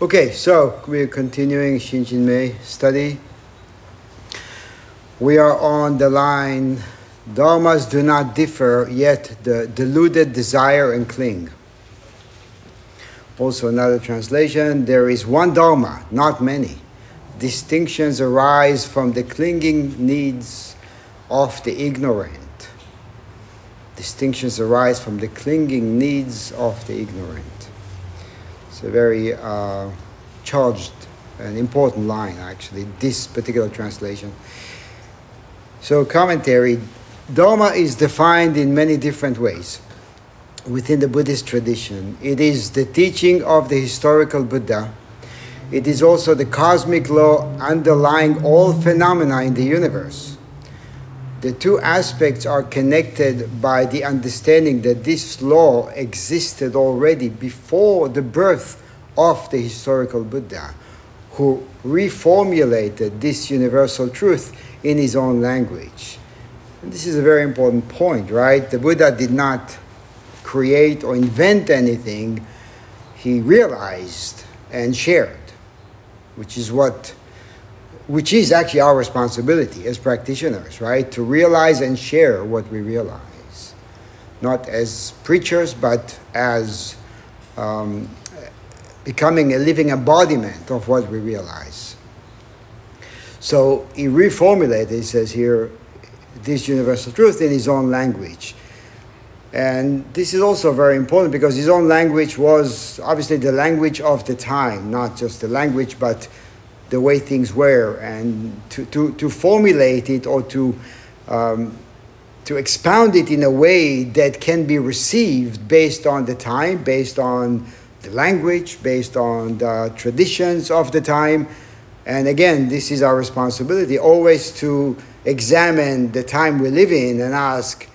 Okay, so we're continuing Shinjinmei study. We are on the line Dharmas do not differ, yet the deluded desire and cling. Also, another translation there is one Dharma, not many. Distinctions arise from the clinging needs of the ignorant. Distinctions arise from the clinging needs of the ignorant. It's a very uh, charged and important line, actually, this particular translation. So, commentary Dharma is defined in many different ways within the Buddhist tradition. It is the teaching of the historical Buddha. It is also the cosmic law underlying all phenomena in the universe. The two aspects are connected by the understanding that this law existed already before the birth of the historical Buddha, who reformulated this universal truth in his own language. And this is a very important point, right? The Buddha did not create or invent anything, he realized and shared, which is what which is actually our responsibility as practitioners, right? To realize and share what we realize. Not as preachers, but as um, becoming a living embodiment of what we realize. So he reformulated, he says here, this universal truth in his own language. And this is also very important because his own language was obviously the language of the time, not just the language, but the way things were and to, to, to formulate it or to, um, to expound it in a way that can be received based on the time, based on the language, based on the traditions of the time. And again, this is our responsibility always to examine the time we live in and ask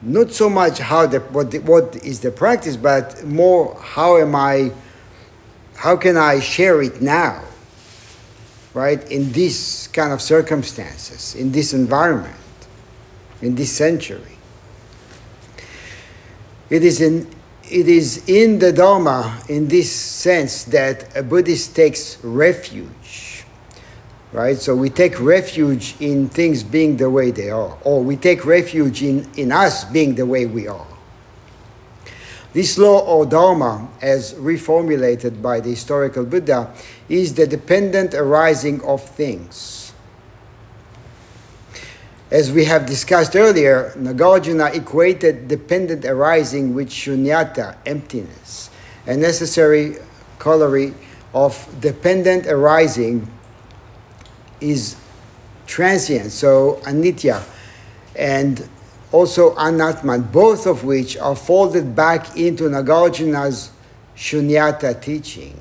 not so much how the, what, the, what is the practice, but more how am I, how can I share it now? Right, in these kind of circumstances, in this environment, in this century. It is in, it is in the Dharma, in this sense, that a Buddhist takes refuge, right? So we take refuge in things being the way they are, or we take refuge in, in us being the way we are. This law or Dharma, as reformulated by the historical Buddha, is the dependent arising of things. As we have discussed earlier, Nagarjuna equated dependent arising with shunyata, emptiness, a necessary corollary of dependent arising is transient, so anitya, and also Anatman, both of which are folded back into Nagarjuna's Shunyata teaching.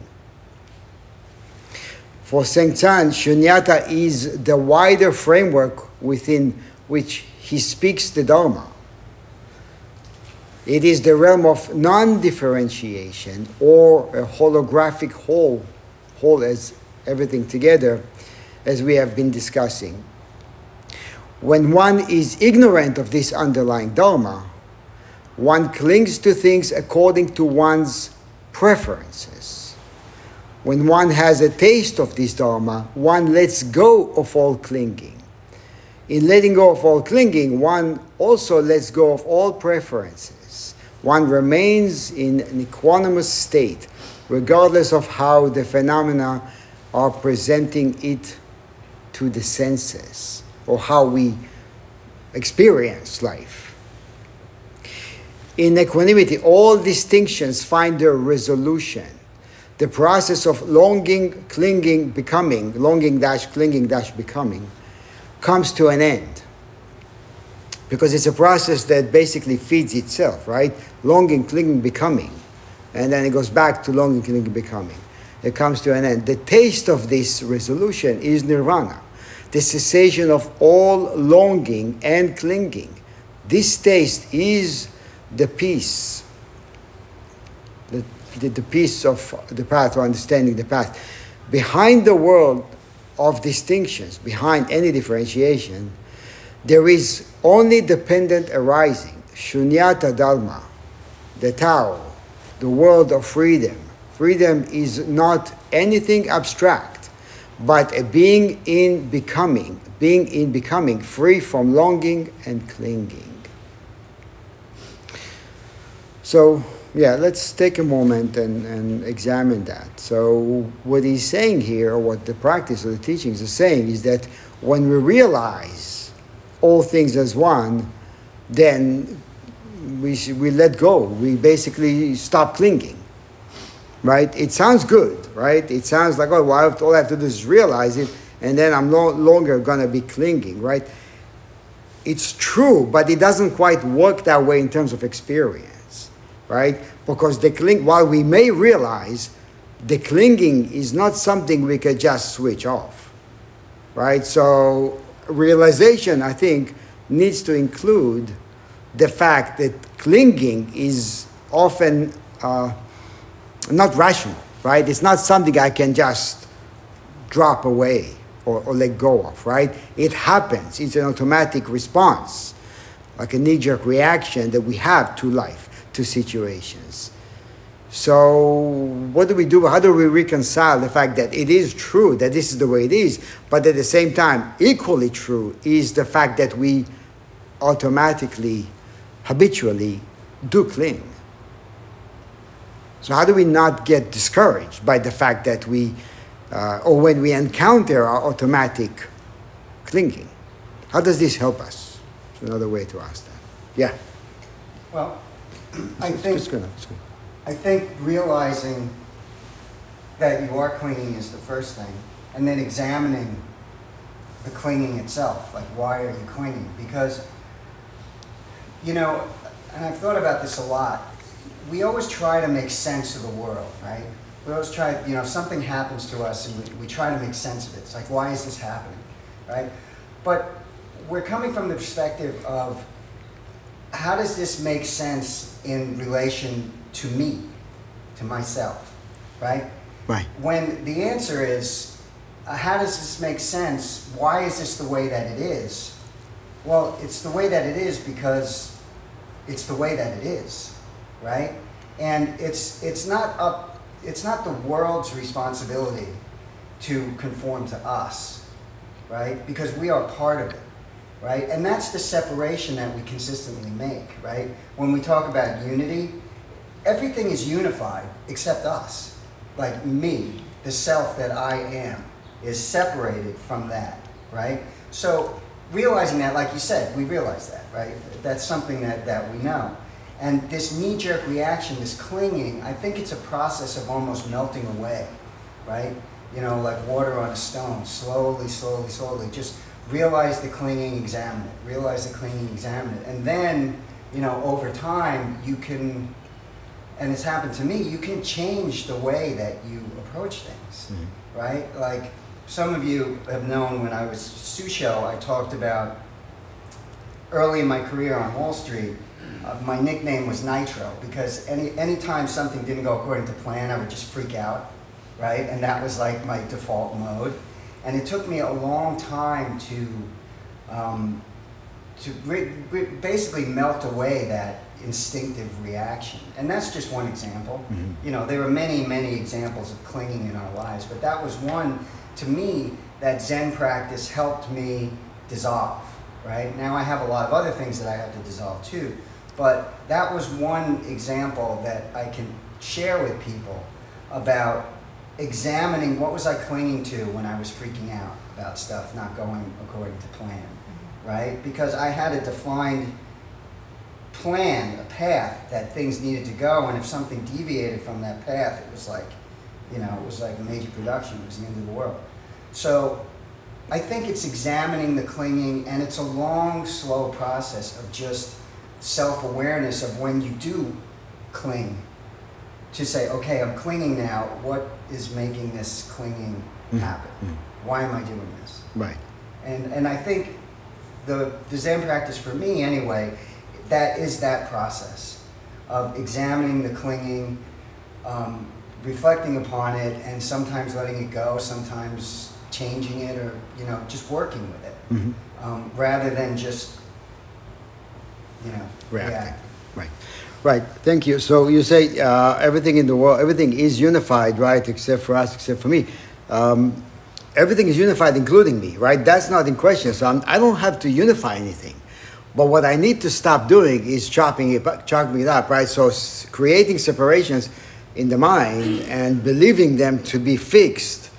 For Sengcan, Shunyata is the wider framework within which he speaks the Dharma. It is the realm of non differentiation or a holographic whole, whole as everything together, as we have been discussing when one is ignorant of this underlying Dharma, one clings to things according to one's preferences. When one has a taste of this Dharma, one lets go of all clinging. In letting go of all clinging, one also lets go of all preferences. One remains in an equanimous state, regardless of how the phenomena are presenting it to the senses or how we experience life. In equanimity, all distinctions find their resolution. The process of longing, clinging, becoming, longing dash, clinging dash, becoming, comes to an end. Because it's a process that basically feeds itself, right? Longing, clinging, becoming. And then it goes back to longing, clinging, becoming. It comes to an end. The taste of this resolution is nirvana the cessation of all longing and clinging. This taste is the peace, the, the, the peace of the path or understanding the path. Behind the world of distinctions, behind any differentiation, there is only dependent arising, shunyata dharma, the Tao, the world of freedom, Freedom is not anything abstract, but a being in becoming, being in becoming, free from longing and clinging. So, yeah, let's take a moment and, and examine that. So, what he's saying here, or what the practice of the teachings is saying, is that when we realize all things as one, then we, we let go. We basically stop clinging, right? It sounds good, right? It sounds like, oh, well, all I have to do is realize it, and then I'm no longer going to be clinging, right? It's true, but it doesn't quite work that way in terms of experience, right? Because the cling, while we may realize the clinging is not something we could just switch off, right? So realization, I think, needs to include the fact that clinging is often uh, not rational, right? It's not something I can just drop away or, or let go of, right? It happens. It's an automatic response, like a knee jerk reaction that we have to life, to situations. So, what do we do? How do we reconcile the fact that it is true that this is the way it is, but at the same time, equally true is the fact that we automatically habitually do cling. So, how do we not get discouraged by the fact that we, uh, or when we encounter our automatic clinging? How does this help us? It's another way to ask that. Yeah. Well, I think, I think realizing that you are clinging is the first thing, and then examining the clinging itself. Like, why are you clinging? Because you know, and I've thought about this a lot. We always try to make sense of the world, right? We always try, you know, something happens to us and we, we try to make sense of it. It's like, why is this happening, right? But we're coming from the perspective of how does this make sense in relation to me, to myself, right? Right. When the answer is, uh, how does this make sense? Why is this the way that it is? Well, it's the way that it is because it's the way that it is, right? And it's it's not up it's not the world's responsibility to conform to us, right? Because we are part of it, right? And that's the separation that we consistently make, right? When we talk about unity, everything is unified except us. Like me, the self that I am, is separated from that, right? So realizing that, like you said, we realize that, right? That's something that, that we know. And this knee jerk reaction, this clinging, I think it's a process of almost melting away, right? You know, like water on a stone, slowly, slowly, slowly. Just realize the clinging, examine it. Realize the clinging, examine it. And then, you know, over time, you can, and it's happened to me, you can change the way that you approach things, mm-hmm. right? Like, some of you have known when I was Shuso, I talked about early in my career on Wall Street, uh, my nickname was Nitro because any anytime something didn't go according to plan, I would just freak out, right? And that was like my default mode. And it took me a long time to um, to basically melt away that instinctive reaction. And that's just one example. Mm-hmm. You know, there are many, many examples of clinging in our lives, but that was one to me, that Zen practice helped me dissolve, right? Now I have a lot of other things that I have to dissolve too, but that was one example that I can share with people about examining what was I clinging to when I was freaking out about stuff not going according to plan, mm-hmm. right? Because I had a defined plan, a path that things needed to go, and if something deviated from that path, it was like you know, it was like a major production. It was the end of the world. So I think it's examining the clinging, and it's a long, slow process of just self awareness of when you do cling to say, okay, I'm clinging now. What is making this clinging mm-hmm. happen? Mm-hmm. Why am I doing this? Right. And, and I think the, the Zen practice for me, anyway, that is that process of examining the clinging, um, reflecting upon it and sometimes letting it go, sometimes changing it or, you know, just working with it. Mm-hmm. Um, rather than just, you know, reacting. Right. Right, thank you. So you say uh, everything in the world, everything is unified, right, except for us, except for me. Um, everything is unified, including me, right? That's not in question. So I'm, I do not have to unify anything. But what I need to stop doing is chopping it, chopping it up, right? So creating separations in the mind and believing them to be fixed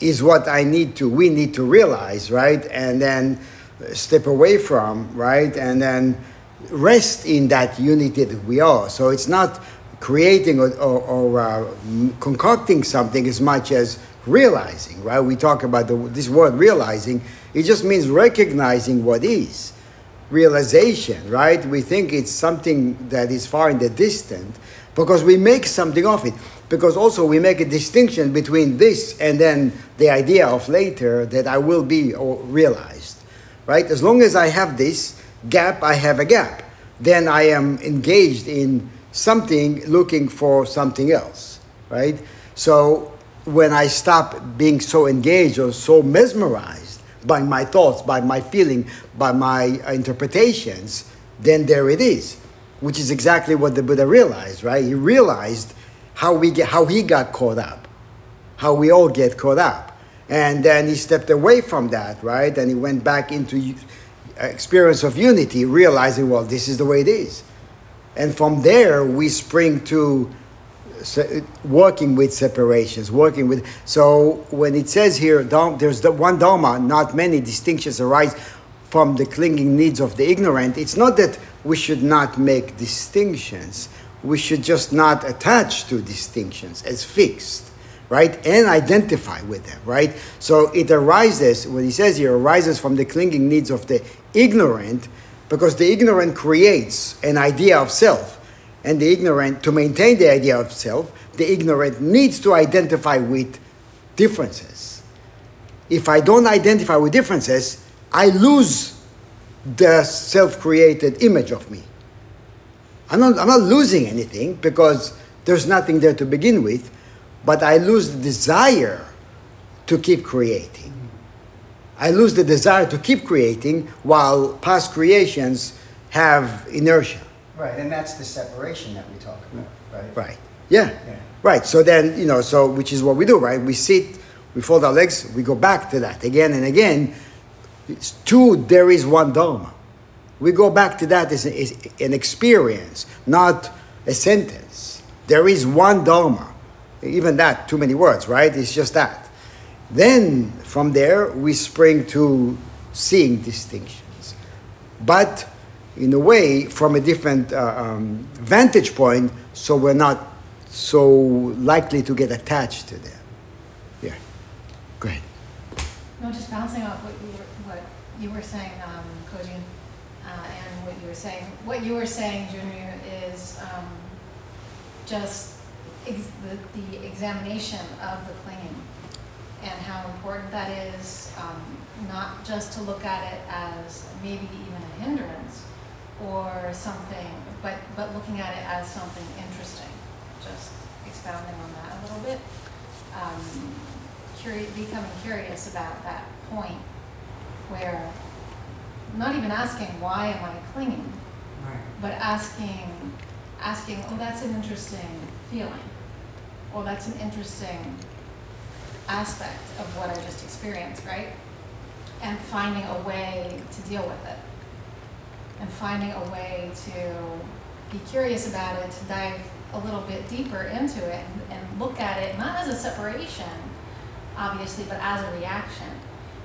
is what I need to, we need to realize, right? And then step away from, right? And then rest in that unity that we are. So it's not creating or, or, or uh, concocting something as much as realizing, right? We talk about the, this word realizing, it just means recognizing what is. Realization, right? We think it's something that is far in the distant because we make something of it. Because also we make a distinction between this and then the idea of later that I will be realized, right? As long as I have this, gap, I have a gap. Then I am engaged in something looking for something else, right? So when I stop being so engaged or so mesmerized by my thoughts, by my feeling, by my uh, interpretations, then there it is, which is exactly what the Buddha realized, right? He realized how we get, how he got caught up, how we all get caught up, and then he stepped away from that, right? And he went back into experience of unity, realizing, well, this is the way it is. And from there, we spring to working with separations, working with. So when it says here, there's the one dharma, not many distinctions arise from the clinging needs of the ignorant. It's not that we should not make distinctions. We should just not attach to distinctions as fixed right? And identify with them, right? So it arises, what he says here, arises from the clinging needs of the ignorant, because the ignorant creates an idea of self. And the ignorant, to maintain the idea of self, the ignorant needs to identify with differences. If I don't identify with differences, I lose the self created image of me. I'm not, I'm not losing anything because there's nothing there to begin with but I lose the desire to keep creating. I lose the desire to keep creating while past creations have inertia. Right, and that's the separation that we talk about, right? Right. Yeah. yeah. Right. So then, you know, so which is what we do, right? We sit, we fold our legs, we go back to that again and again. It's two, there is one Dharma. We go back to that as, as an experience, not a sentence. There is one Dharma even that, too many words, right? It's just that. Then from there, we spring to seeing distinctions. But in a way, from a different uh, um, vantage point, so we're not so likely to get attached to them. Yeah. Go ahead. No, just bouncing off what you were, what you were saying, um, Koji, uh, and what you were saying. What you were saying, Junior, is um, just ex- the, the examination of the clinging and how important that is, um, not just to look at it as maybe even a hindrance or something, but, but looking at it as something interesting. Just expounding on that a little bit. Um, curi- becoming curious about that point where not even asking why am I clinging, right. but asking asking, oh, that's an interesting feeling well, that's an interesting aspect of what I just experienced, right? And finding a way to deal with it. And finding a way to be curious about it, to dive a little bit deeper into it and, and look at it not as a separation, obviously, but as a reaction.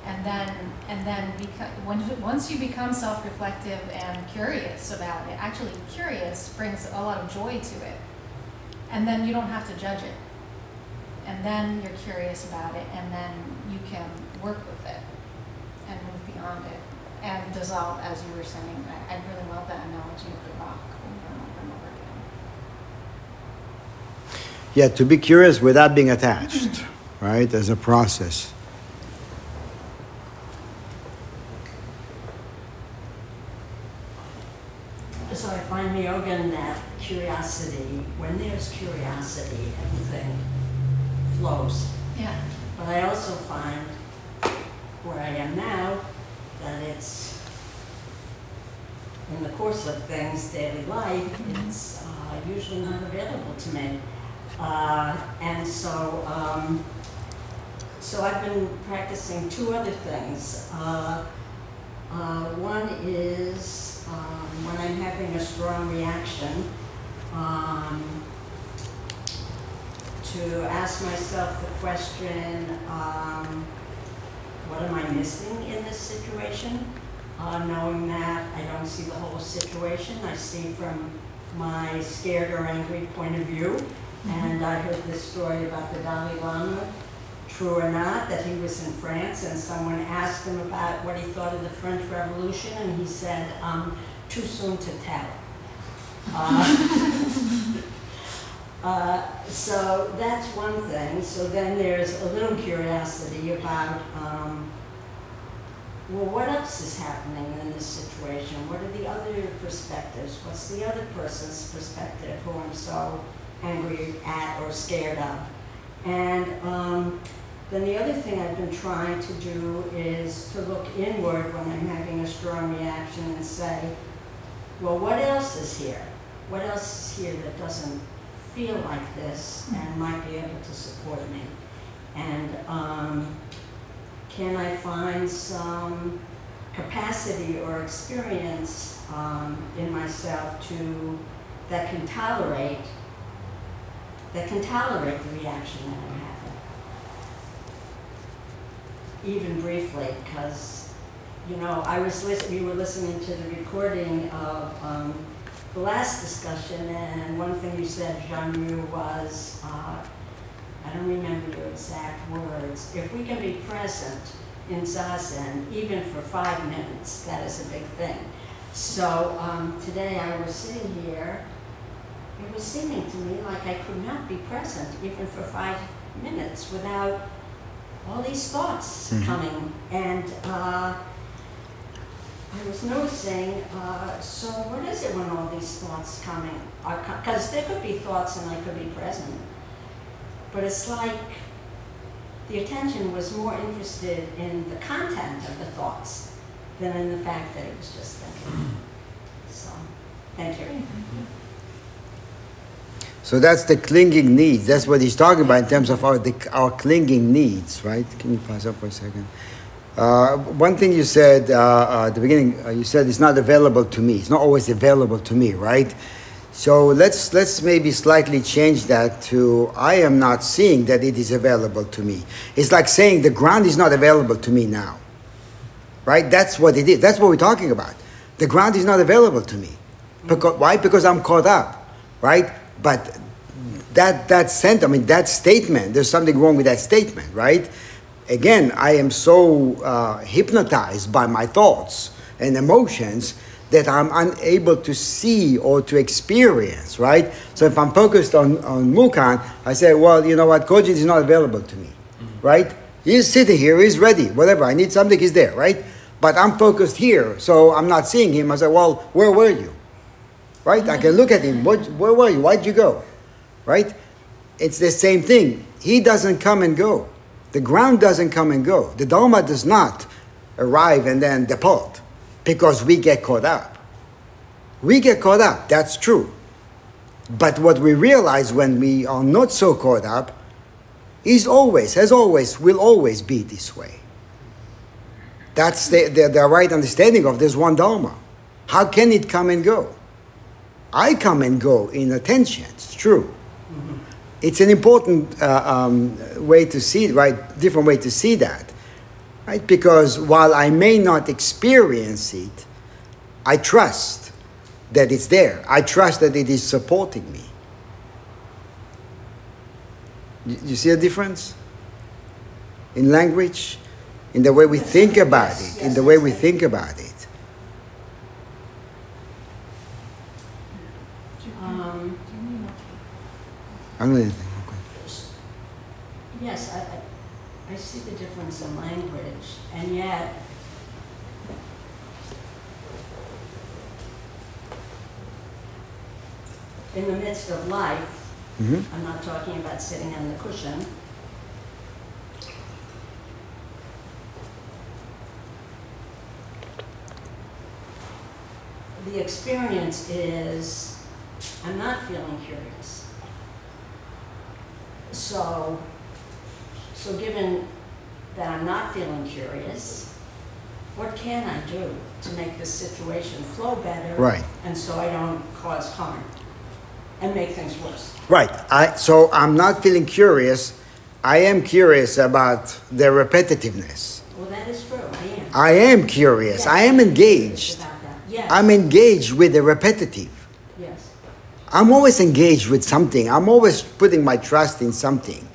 And then, and then because, when, once you become self-reflective and curious about it, actually curious brings a lot of joy to it and then you don't have to judge it. And then you're curious about it, and then you can work with it and move beyond it and dissolve, as you were saying. I, I really love that analogy of the rock over and over and over again. Yeah, to be curious without being attached, mm-hmm. right, as a process. So I find yoga in that curiosity, when there's curiosity, everything flows. Yeah. But I also find where I am now that it's in the course of things, daily life, mm-hmm. it's uh, uh, usually not available to me. Uh, and so, um, so I've been practicing two other things. Uh, uh, one is um, when I'm having a strong reaction, um, to ask myself the question, um, what am I missing in this situation? Uh, knowing that I don't see the whole situation, I see from my scared or angry point of view. And I heard this story about the Dalai Lama, true or not, that he was in France and someone asked him about what he thought of the French Revolution and he said, um, too soon to tell. Uh, uh, so that's one thing. So then there's a little curiosity about, um, well, what else is happening in this situation? What are the other perspectives? What's the other person's perspective who I'm so angry at or scared of? And um, then the other thing I've been trying to do is to look inward when I'm having a strong reaction and say, well, what else is here? What else is here that doesn't feel like this and might be able to support me? And um, can I find some capacity or experience um, in myself to that can tolerate that can tolerate the reaction that I'm having, even briefly, because you know I was. We were listening to the recording of um, the last discussion, and one thing you said, Jean-Yu, was. Uh, I don't remember your exact words. If we can be present in Zazen, even for five minutes, that is a big thing. So um, today I was sitting here, it was seeming to me like I could not be present even for five minutes without all these thoughts Mhm. coming. And uh, I was noticing, uh, so what is it when all these thoughts coming are? Because there could be thoughts and I could be present. But it's like the attention was more interested in the content of the thoughts than in the fact that it was just thinking. So, thank you. So that's the clinging needs. That's what he's talking about in terms of our, the, our clinging needs, right? Can you pass up for a second? Uh, one thing you said uh, uh, at the beginning, uh, you said it's not available to me. It's not always available to me, right? So let's let's maybe slightly change that to I am not seeing that it is available to me. It's like saying the ground is not available to me now, right? That's what it is. That's what we're talking about. The ground is not available to me. Because, why? Because I'm caught up, right? But that that sent, I mean, that statement. There's something wrong with that statement, right? Again, I am so uh, hypnotized by my thoughts and emotions that I'm unable to see or to experience, right? So if I'm focused on, on Mukan, I say, well, you know what, Kojin is not available to me, right? He's sitting here, he's ready, whatever, I need something, he's there, right? But I'm focused here, so I'm not seeing him. I say, well, where were you? Right? I can look at him, what, where were you? Why'd you go? Right? It's the same thing. He doesn't come and go. The ground doesn't come and go. The Dharma does not arrive and then depart because we get caught up. We get caught up, that's true. But what we realize when we are not so caught up is always, has always, will always be this way. That's the, the, the right understanding of this one Dharma. How can it come and go? I come and go in attention, it's true. It's an important uh, um, way to see it, right? Different way to see that right? Because while I may not experience it, I trust that it's there. I trust that it is supporting me. You, you see a difference in language, in the way we think about it, in the way we think about it. Um, Do you need more? I'm gonna think, okay. yes, I, I, I see the difference in language, and yet in the midst of life, Mhm. I'm not talking about sitting on the cushion. The experience is I'm not feeling curious. So, so given that I'm not feeling curious, what can I do to make this situation flow better? Right. And so I don't cause harm and make things worse? Right. I, so I'm not feeling curious. I am curious about the repetitiveness. Well, that is true, I am. I am curious. I am engaged. Yes. I'm engaged with the repetitive. I'm always engaged with something. I'm always putting my trust in something.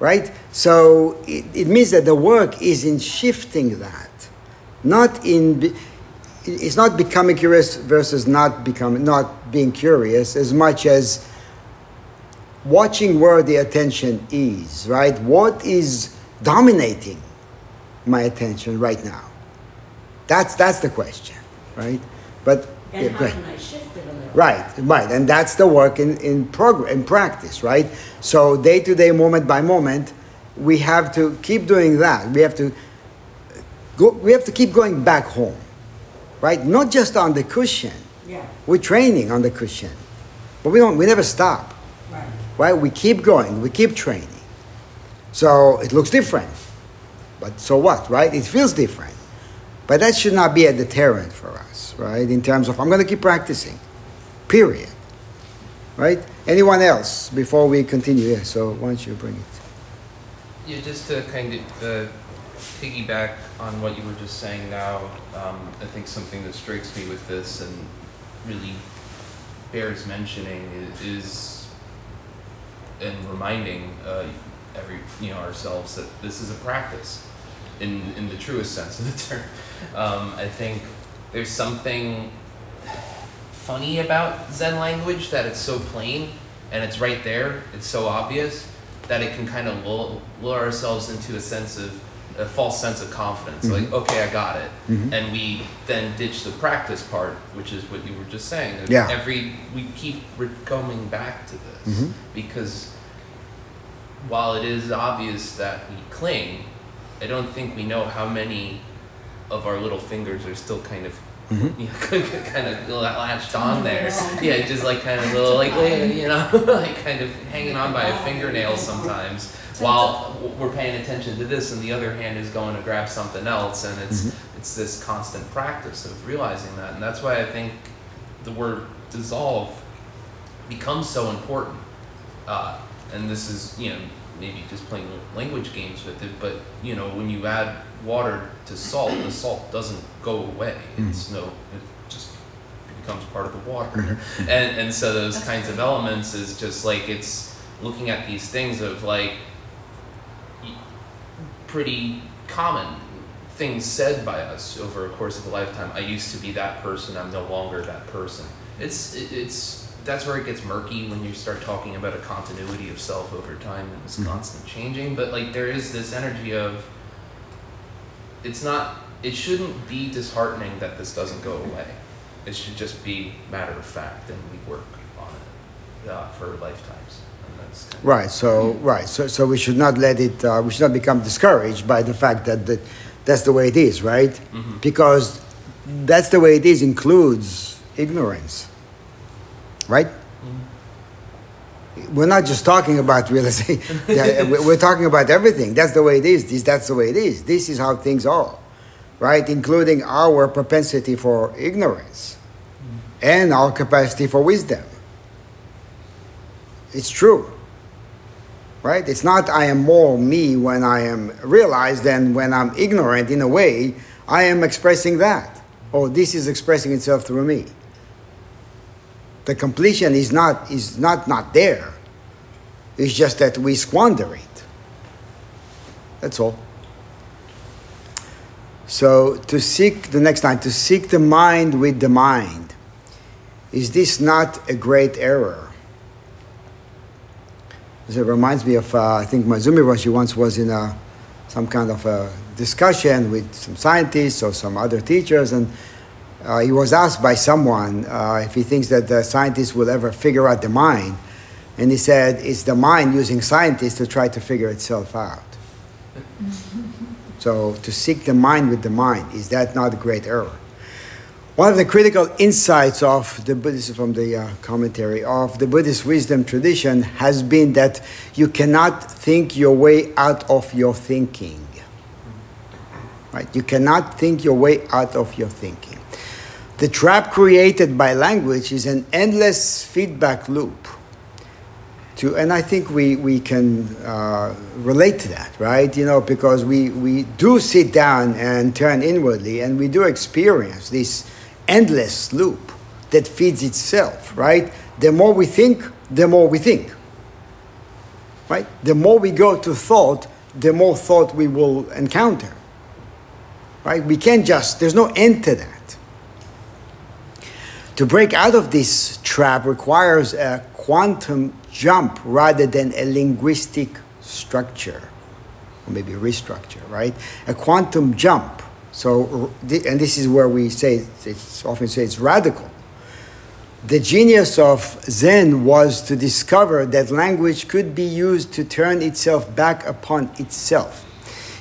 Right? So it, it means that the work is in shifting that, not in. It's not becoming curious versus not becoming not being curious as much as watching where the attention is. Right? What is dominating my attention right now? That's that's the question. Right? But and yeah, how can I shift it? Right, right, and that's the work in in progress in practice, right? So day to day, moment by moment, we have to keep doing that. We have to go. We have to keep going back home, right? Not just on the cushion. Yeah, We're training on the cushion, but we don't. We never stop, right. right? We keep going. We keep training. So it looks different, but so what, right? It feels different, but that should not be a deterrent for us, right? In terms of I'm going to keep practicing, period, right? Anyone else before we continue? Yeah. So why don't you bring it? Yeah, just to kind of uh, piggyback on what you were just saying now, um, I think something that strikes me with this and really bears mentioning is, and reminding uh, every you know ourselves that this is a practice in in the truest sense of the term. Um, I think there's something funny about Zen language that it's so plain and it's right there. It's so obvious that it can kind of lull, lull ourselves into a sense of a false sense of confidence. Like, okay, I got it, Mhm. and we then ditch the practice part, which is what you were just saying. Yeah. Every we keep re- coming back to this Mhm. because while it is obvious that we cling, I don't think we know how many of our little fingers are still kind of Mhm. you know, kind of latched on there. Yeah, just like kind of little, like, you know, like kind of hanging on by a fingernail sometimes while we're paying attention to this and the other hand is going to grab something else. And it's, Mhm. it's this constant practice of realizing that. And that's why I think the word dissolve becomes so important. Uh, and this is, you know, maybe just playing language games with it, but, you know, when you add water to salt, the salt doesn't go away. It's no, it just becomes part of the water. And, and so those That's kinds of elements is just like it's looking at these things of like pretty common things said by us over a course of a lifetime. I used to be that person. I'm no longer that person. It's it's that's where it gets murky when you start talking about a continuity of self over time and this Mhm. constant changing. But like there is this energy of it's not it shouldn't be disheartening that this doesn't go away. It should just be matter of fact and we work on it uh, for lifetimes. And that's kind of Right. So right. So so we should not let it. Uh, we should not become discouraged by the fact that that that's the way it is, right? Mhm. Because that's the way it is includes ignorance, right? We're not just talking about realization. yeah, eh, we- we're talking about everything. That's the way it is. This, that's the way it is. This is how things are, right? Including our propensity for ignorance mm. and our capacity for wisdom. It's true. Right? It's not I am more me when I am realized than when I'm ignorant in a way. I am expressing that. Or this is expressing itself through me. The completion is not is not not there. It's just that we squander it. That's all. So to seek the next line, to seek the mind with the mind. Is this not a great error? It reminds me of, uh, I think Maezumi Roshi once was in a, some kind of a discussion with some scientists or some other teachers, and uh, he was asked by someone uh, if he thinks that the scientists will ever figure out the mind. And he said, it's the mind using scientists to try to figure itself out. so to seek the mind with the mind, is that not a great error? One of the critical insights of the Buddhist, from the uh, commentary of the Buddhist wisdom tradition, has been that you cannot think your way out of your thinking. Right? You cannot think your way out of your thinking. The trap created by language is an endless feedback loop. To, and I think we, we can uh, relate to that, right? You know, because we, we do sit down and turn inwardly and we do experience this endless loop that feeds itself, right? The more we think, the more we think, right? The more we go to thought, the more thought we will encounter, right? We can't just, there's no end to that. To break out of this trap requires a quantum jump rather than a linguistic structure, or maybe restructure, right? A quantum jump. So, and this is where we say, it's often say it's radical. The genius of Zen was to discover that language could be used to turn itself back upon itself.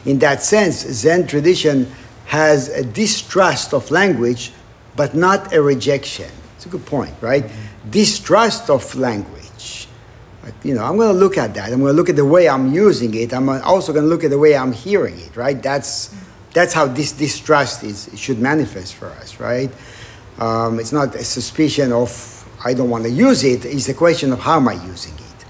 In that sense, Zen tradition has a distrust of language but not a rejection. It's a good point, right? Mm-hmm. Distrust of language. You know, I'm going to look at that. I'm going to look at the way I'm using it. I'm also going to look at the way I'm hearing it, right? That's that's how this distrust is should manifest for us, right? Um, it's not a suspicion of I don't want to use it. It's a question of how am I using it.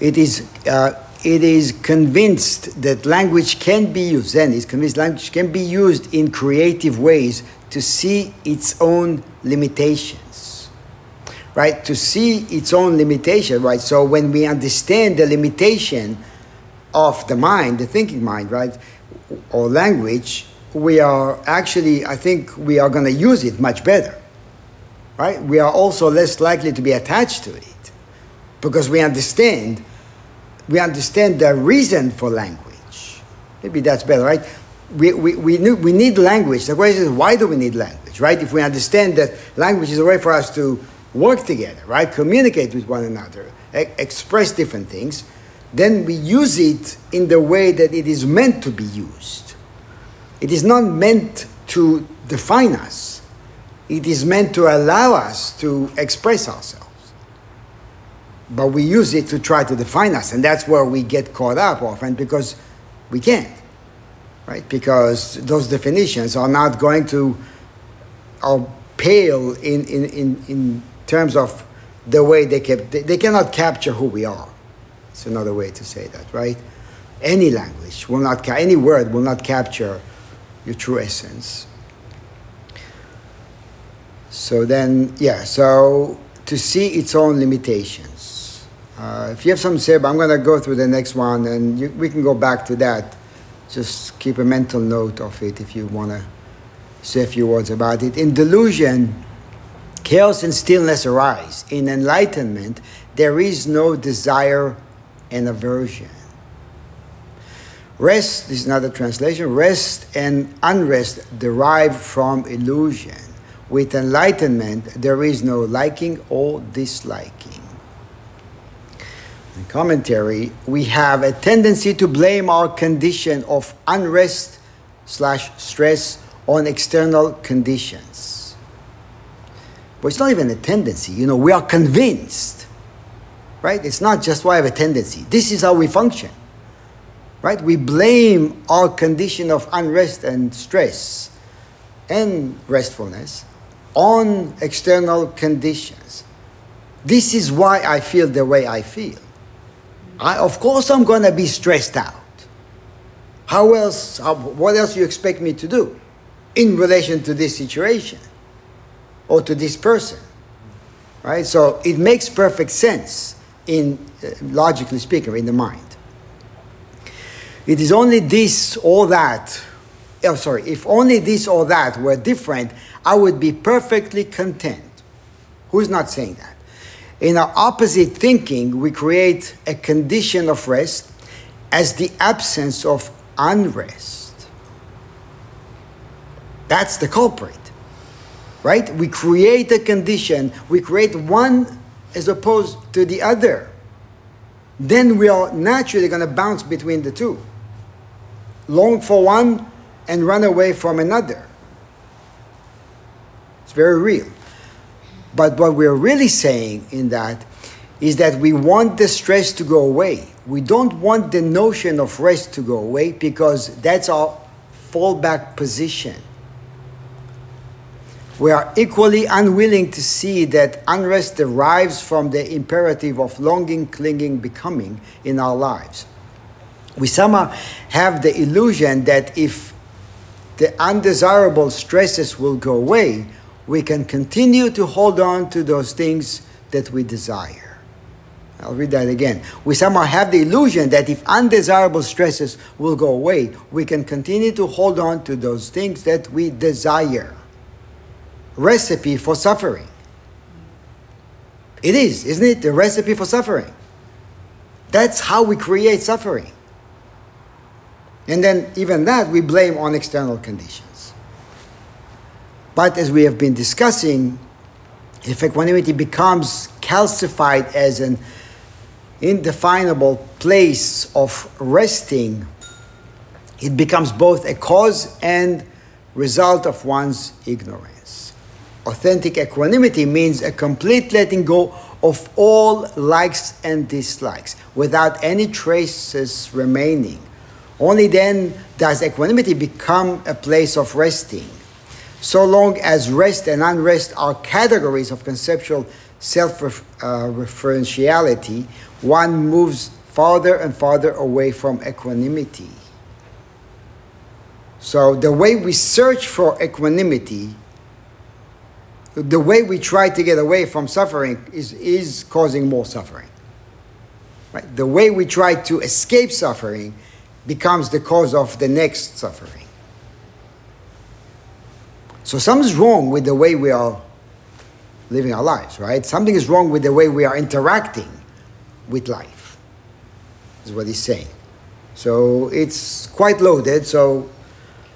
It is. Uh, it is convinced that language can be used, Zen is convinced language can be used in creative ways to see its own limitations. Right? To see its own limitation, right? So when we understand the limitation of the mind, the thinking mind, right, or language, we are actually, I think we are going to use it much better. Right? We are also less likely to be attached to it because we understand we understand the reason for language. Maybe that's better, right? We, we, we, need, we need language. The question is, why do we need language, right? If we understand that language is a way for us to work together, right? Communicate with one another, e- express different things, then we use it in the way that it is meant to be used. It is not meant to define us, it is meant to allow us to express ourselves but we use it to try to define us, and that's where we get caught up often because we can't, right? Because those definitions are not going to are pale in, in, in, in terms of the way they kept they, they cannot capture who we are. It's another way to say that, right? Any language will not ca- any word will not capture your true essence. So then, yeah, so to see its own limitations uh, if you have say, but I'm going to go through the next one, and you, we can go back to that. Just keep a mental note of it if you want to say a few words about it. In delusion, chaos and stillness arise. In enlightenment, there is no desire and aversion. Rest, this is another translation, rest and unrest derive from illusion. With enlightenment, there is no liking or disliking In commentary, we have a tendency to blame our condition of unrest slash stress on external conditions. But it's not even a tendency, you know, we are convinced, right? It's not just why I have a tendency. This is how we function, right? We blame our condition of unrest and stress and restfulness on external conditions. This is why I feel the way I feel. I, of course, I'm going to be stressed out. How else, how, what else you expect me to do in relation to this situation or to this person? Right? So it makes perfect sense, in uh, logically speaking, in the mind. It is only this or that. Oh, sorry. If only this or that were different, I would be perfectly content. Who's not saying that? In our opposite thinking, we create a condition of rest as the absence of unrest. That's the culprit, right? We create a condition, we create one as opposed to the other. Then we are naturally going to bounce between the two. Long for one and run away from another. It's very real. But what we're really saying in that is that we want the stress to go away. We don't want the notion of rest to go away because that's our fallback position. We are equally unwilling to see that unrest derives from the imperative of longing, clinging, becoming in our lives. We somehow have the illusion that if the undesirable stresses will go away, we can continue to hold on to those things that we desire. I'll read that again. We somehow have the illusion that if undesirable stresses will go away, we can continue to hold on to those things that we desire. Recipe for suffering. It is, isn't it? The recipe for suffering. That's how we create suffering. And then, even that, we blame on external conditions. But as we have been discussing, if equanimity becomes calcified as an indefinable place of resting, it becomes both a cause and result of one's ignorance. Authentic equanimity means a complete letting go of all likes and dislikes without any traces remaining. Only then does equanimity become a place of resting. So long as rest and unrest are categories of conceptual self referentiality, one moves farther and farther away from equanimity. So, the way we search for equanimity, the way we try to get away from suffering, is, is causing more suffering. Right? The way we try to escape suffering becomes the cause of the next suffering. So, something's wrong with the way we are living our lives, right? Something is wrong with the way we are interacting with life, is what he's saying. So it's quite loaded. So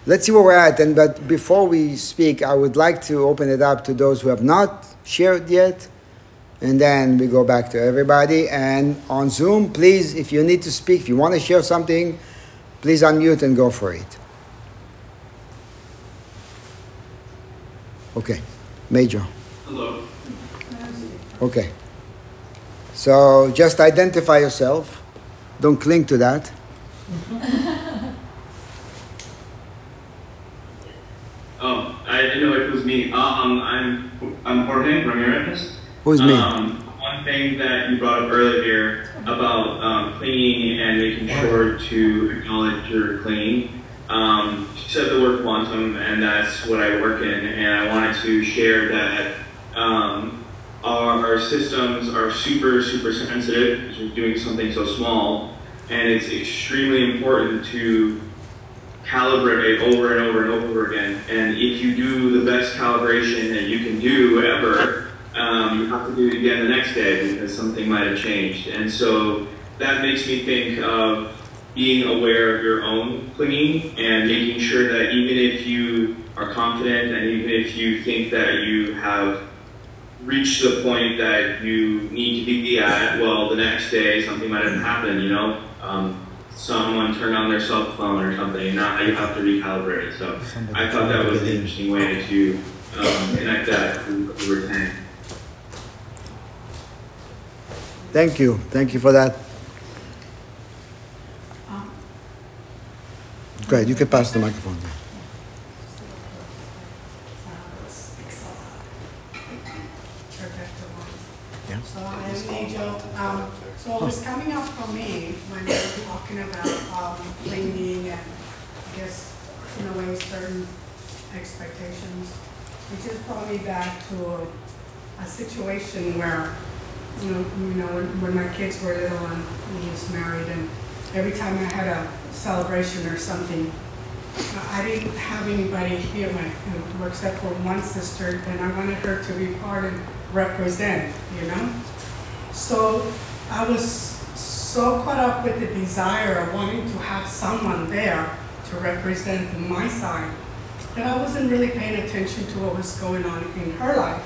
let's see where we're at. And but before we speak, I would like to open it up to those who have not shared yet. And then we go back to everybody. And on Zoom, please, if you need to speak, if you want to share something, please unmute and go for it. Okay. Major. Hello. Okay. So just identify yourself. Don't cling to that. oh, I didn't know it was me. Um, I'm I'm Jorge Ramirez. Who's me? Um, one thing that you brought up earlier about um, clinging and making sure to acknowledge your clinging. Um, you said the word quantum, and that's what I work in. And I wanted to share that um, our, our systems are super, super sensitive because we're doing something so small, and it's extremely important to calibrate over and over and over again. And if you do the best calibration that you can do ever, um, you have to do it again the next day because something might have changed. And so that makes me think of being aware of your own clinging and making sure that even if you are confident and even if you think that you have reached the point that you need to be at, well, the next day something might have happened, you know? Um, someone turned on their cell phone or something, and now you have to recalibrate it. So I thought that was an interesting way to um, connect that to what you were saying. Thank you. Thank you for that. Great. You can pass the microphone. Yeah. So I'm Angel. Um, so it was coming up for me when you were talking about um, cleaning and I guess in a way certain expectations. It just brought me back to a, a situation where, you know, you know when, when my kids were little and we was married and every time I had a celebration or something, I didn't have anybody here, my, except for one sister, and I wanted her to be part and represent, you know? So I was so caught up with the desire of wanting to have someone there to represent my side that I wasn't really paying attention to what was going on in her life.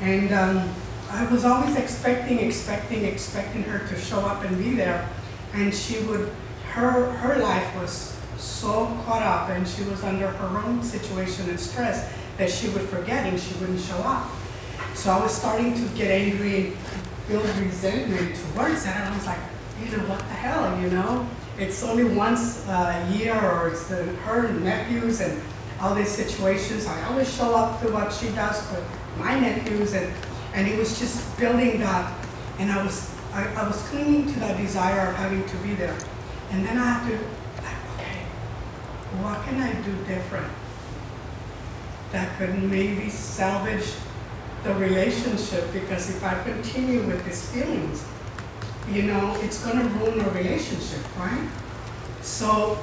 And um, I was always expecting, expecting, expecting her to show up and be there. And she would, her, her life was so caught up and she was under her own situation and stress that she would forget and she wouldn't show up. So I was starting to get angry and build resentment towards that. And I was like, you know, what the hell, you know? It's only once a year, or it's the, her nephews and all these situations. I always show up to what she does with my nephews, and, and it was just building that. And I was, I, I was clinging to that desire of having to be there. And then I had to, like, okay, what can I do different that could maybe salvage the relationship? Because if I continue with these feelings, you know, it's gonna ruin our relationship, right? So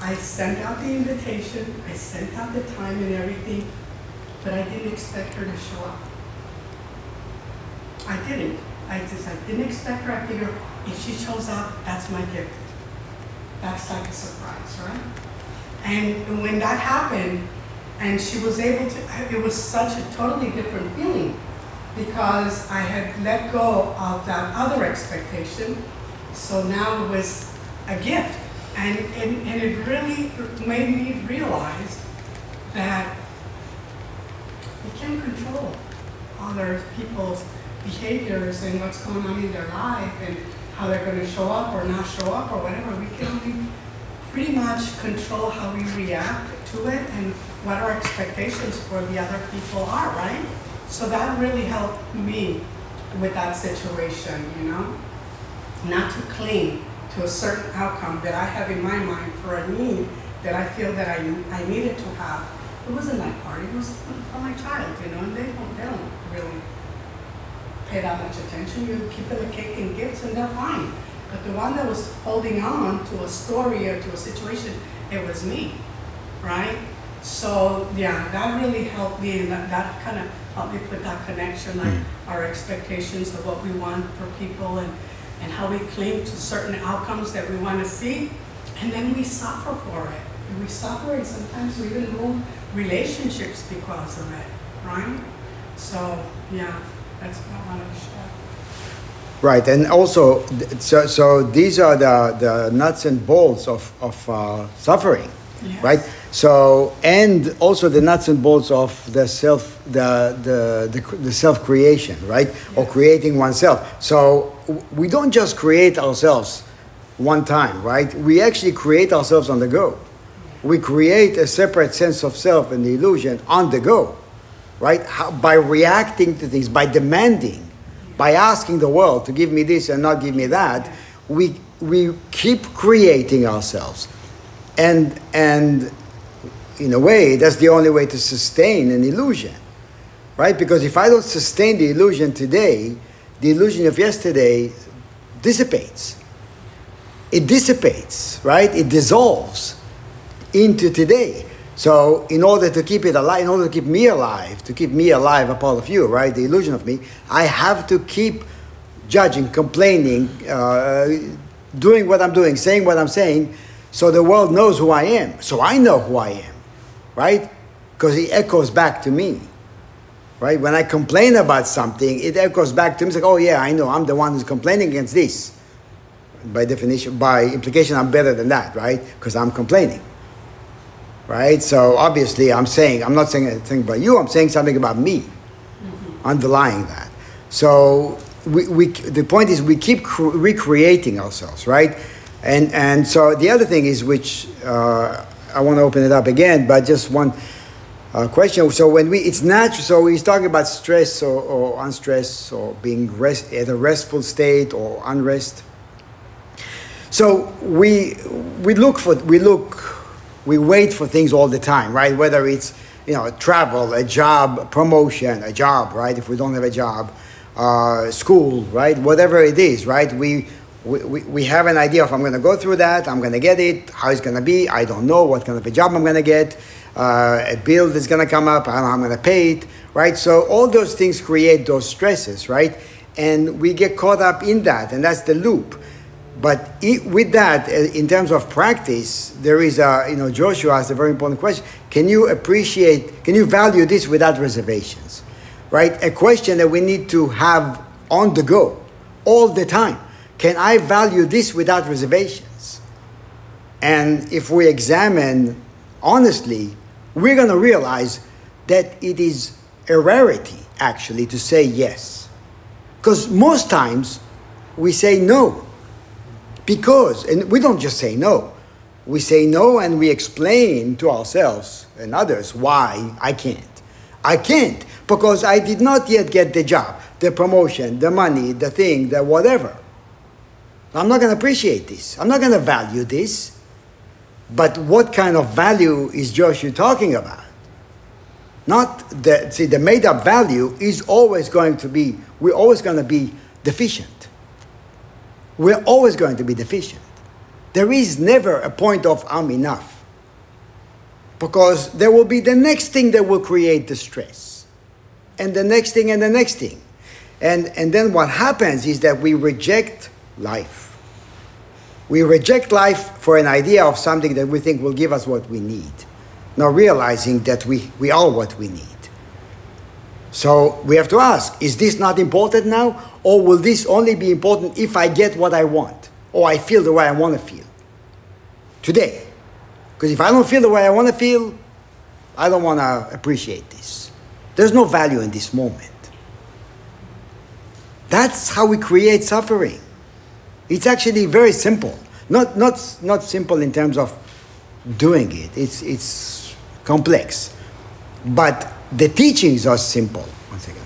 I sent out the invitation, I sent out the time and everything, but I didn't expect her to show up. I didn't. I just, I didn't expect her. I figured if she shows up, that's my gift. That's like a surprise, right? And when that happened, and she was able to, it was such a totally different feeling because I had let go of that other expectation. So now it was a gift. And, and, and it really made me realize that you can't control other people's behaviors and what's going on in their life and how they're going to show up or not show up or whatever. We can only pretty much control how we react to it and what our expectations for the other people are, right? So that really helped me with that situation, you know? Not to cling to a certain outcome that I have in my mind for a need that I feel that I, I needed to have. It wasn't my part, it was for my child, you know, and they don't, they don't really pay that much attention. You keep them a cake and gifts and they're fine. But the one that was holding on to a story or to a situation, it was me, right? So yeah, that really helped me, and that, that kind of helped me put that connection, like mm. our expectations of what we want for people, and and how we cling to certain outcomes that we want to see, and then we suffer for it. And we suffer, and sometimes we even ruin relationships because of it, right? So yeah, that's what I wanted to share. Right, and also, so, so these are the, the nuts and bolts of, of uh, suffering, Yes. right? So, and also the nuts and bolts of the self, the, the, the, the self creation, right? Or creating oneself. So, we don't just create ourselves one time, right? We actually create ourselves on the go. We create a separate sense of self and the illusion on the go, right? How, by reacting to things, by demanding, by asking the world to give me this and not give me that, we, we keep creating ourselves. And, and in a way, that's the only way to sustain an illusion, right? Because if I don't sustain the illusion today, the illusion of yesterday dissipates. It dissipates, right? It dissolves into today. So, in order to keep it alive, in order to keep me alive, to keep me alive, a part of you, right? The illusion of me, I have to keep judging, complaining, uh, doing what I'm doing, saying what I'm saying, so the world knows who I am. So I know who I am, right? Because it echoes back to me, right? When I complain about something, it echoes back to me. It's like, oh yeah, I know, I'm the one who's complaining against this. By definition, by implication, I'm better than that, right? Because I'm complaining right? So obviously, I'm saying I'm not saying anything about you. I'm saying something about me, underlying that. So we, we the point is we keep cr- recreating ourselves, right? And and so the other thing is which uh, I want to open it up again, but just one. Uh, question. So when we, it's natural. So he's talking about stress or, or unstress or being rest, at a restful state or unrest. So we we look for we look we wait for things all the time, right? Whether it's you know travel, a job, promotion, a job, right? If we don't have a job, uh, school, right? Whatever it is, right? We we, we- we have an idea of I'm going to go through that, I'm going to get it, how it's going to be. I don't know what kind of a job I'm going to get, uh, a bill that's going to come up, I don't know how I'm going to pay it, right? So all those things create those stresses, right? And we get caught up in that, and that's the loop. But i with that, uh, in terms of practice, there is a, you know, Joshua asked a very important question. Can you appreciate, can you value this without reservations? Right? A question that we need to have on the go, all the time. Can I value this without reservations? And if we examine honestly, we're going to realize that it is a rarity actually to say yes. Because most times we say no. Because, and we don't just say no, we say no and we explain to ourselves and others why I can't. I can't because I did not yet get the job, the promotion, the money, the thing, the whatever. I'm not going to appreciate this. I'm not going to value this. But what kind of value is Joshua talking about? Not the see the made up value is always going to be we're always going to be deficient. We're always going to be deficient. There is never a point of I'm enough. Because there will be the next thing that will create the stress. And the next thing and the next thing. And and then what happens is that we reject life. We reject life for an idea of something that we think will give us what we need, not realizing that we, we are what we need. So we have to ask is this not important now? Or will this only be important if I get what I want? Or I feel the way I want to feel? Today. Because if I don't feel the way I want to feel, I don't want to appreciate this. There's no value in this moment. That's how we create suffering. It's actually very simple. Not, not, not simple in terms of doing it, it's, it's complex. But the teachings are simple. One second.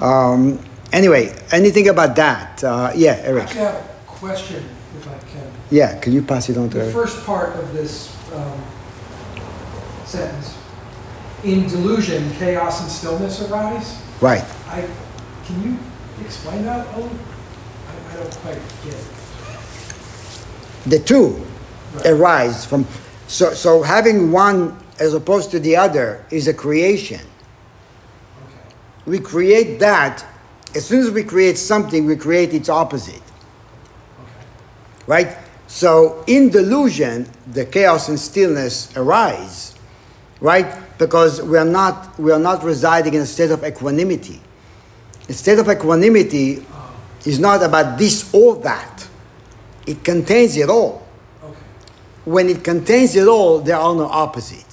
Um, anyway, anything about that? Uh, yeah, Eric. Actually, I have a question, if I can. Yeah, can you pass it on to The Eric? first part of this um, sentence, in delusion, chaos and stillness arise. Right. I, can you explain that little? I, I don't quite get it. The two Right. arise from. So, so having one as opposed to the other is a creation. We create that. As soon as we create something, we create its opposite. Okay. right? So in delusion, the chaos and stillness arise, right? Because we are not we are not residing in a state of equanimity. A state of equanimity oh. is not about this or that. It contains it all. Okay. When it contains it all, there are no opposites.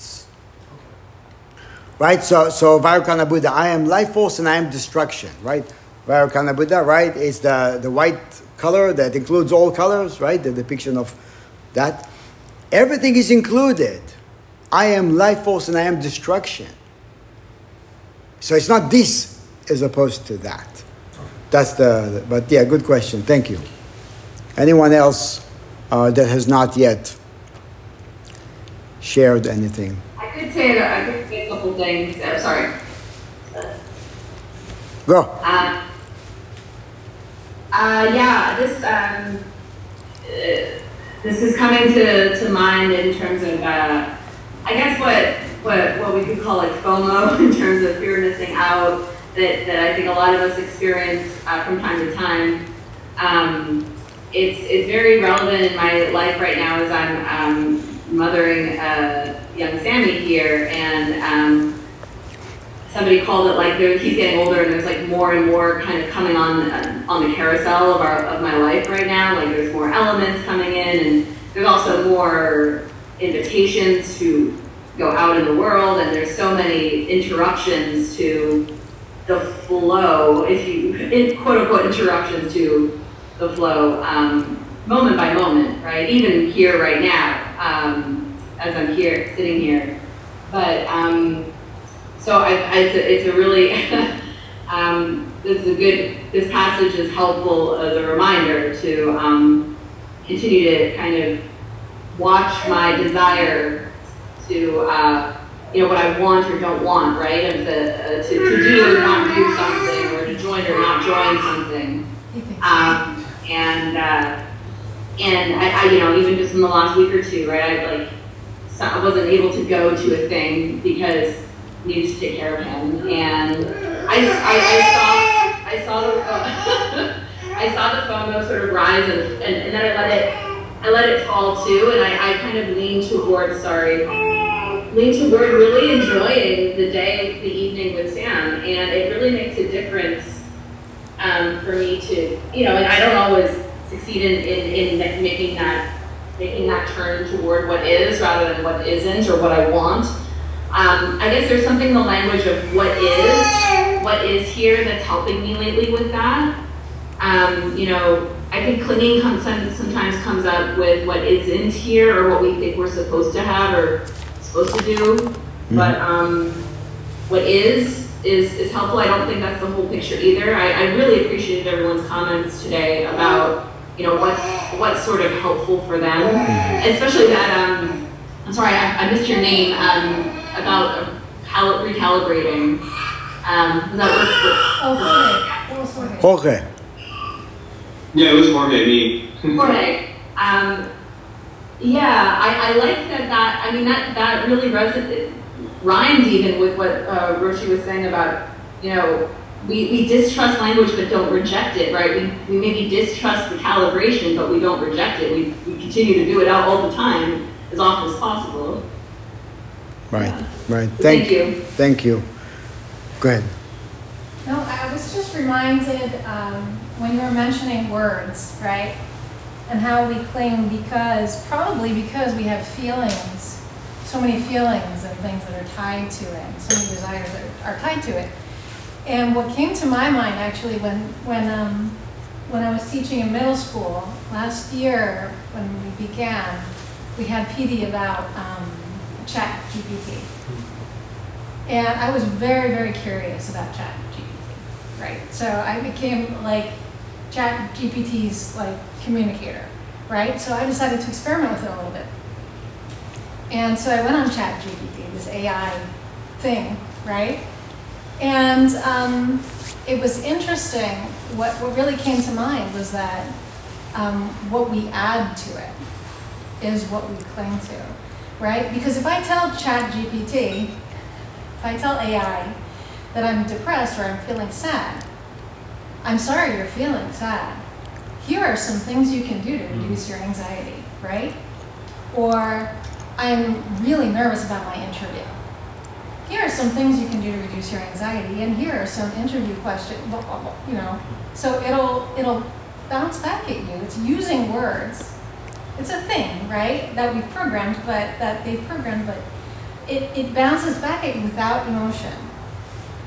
Right? So so Vairocana Buddha, I am life force and I am destruction, right? Vairocana Buddha, right, is the, the white color that includes all colors, right? The depiction of that. Everything is included. I am life force and I am destruction. So it's not this as opposed to that. That's the, but yeah, good question. Thank you. Anyone else uh, that has not yet shared anything? I could say that I could say a couple things. I'm sorry. Go. Um, uh, yeah, this um, uh, this is coming to, to mind in terms of uh, I guess what what what we could call like FOMO in terms of fear of missing out that, that I think a lot of us experience uh, from time to time. Um, it's it's very relevant in my life right now as I'm um, mothering uh, young Sammy here and. Um, somebody called it like he's getting older and there's like more and more kind of coming on uh, on the carousel of our of my life right now like there's more elements coming in and there's also more invitations to go out in the world and there's so many interruptions to the flow if you in, quote unquote interruptions to the flow um, moment by moment right even here right now um, as i'm here sitting here but um, so I, I, it's, a, it's a really, um, this is a good, this passage is helpful as a reminder to um, continue to kind of watch my desire to, uh, you know, what I want or don't want, right? And the, uh, to, to do or not do something, or to join or not join something. Um, and uh, and I, I, you know, even just in the last week or two, right? I like, so I wasn't able to go to a thing because I needed to take care of him, and I, I, I saw, I saw the, I saw the FOMO sort of rise, and, and, and then I let it, I let it fall too, and I, I kind of leaned towards, sorry, leaned toward really enjoying the day, the evening with Sam, and it really makes a difference um, for me to, you know, and I don't always succeed in, in, in making that making that turn toward what is rather than what isn't or what I want. Um, I guess there's something in the language of what is, what is here that's helping me lately with that. Um, you know, I think clinging comes, sometimes comes up with what isn't here or what we think we're supposed to have or supposed to do. But um, what is is is helpful. I don't think that's the whole picture either. I, I really appreciated everyone's comments today about you know what what's sort of helpful for them, especially that um, I'm sorry I, I missed your name um, about uh, cal- recalibrating. Um, was that what, Oh, Jorge, what was Jorge? Jorge, Yeah, it was Jorge, me. Jorge. Um, yeah, I, I like that. That I mean that that really resonates, rhymes even with what uh, Roshi was saying about you know we, we distrust language but don't reject it, right? We, we maybe distrust the calibration but we don't reject it. We, we continue to do it out all the time as often as possible. right, right. Thank you. Thank you. Go ahead. No, I was just reminded, um, when you were mentioning words, right? And how we cling because, probably because we have feelings, so many feelings and things that are tied to it, so many desires that are tied to it. And what came to my mind actually when, when, um, when I was teaching in middle school, last year, when we began, we had PD about, um, chat GPT. And I was very, very curious about Chat GPT, right? So I became like Chat GPT's like communicator, right? So I decided to experiment with it a little bit. And so I went on Chat GPT, this AI thing, right? And um, it was interesting. What, what really came to mind was that um, what we add to it is what we cling to, right? Because if I tell Chat GPT, if I tell AI that I'm depressed or I'm feeling sad, I'm sorry you're feeling sad. Here are some things you can do to reduce your anxiety, right? Or I'm really nervous about my interview. Here are some things you can do to reduce your anxiety, and here are some interview questions, blah, blah, blah, you know. So it'll it'll bounce back at you. It's using words. It's a thing, right? That we've programmed, but that they've programmed, but it, it bounces back at you without emotion,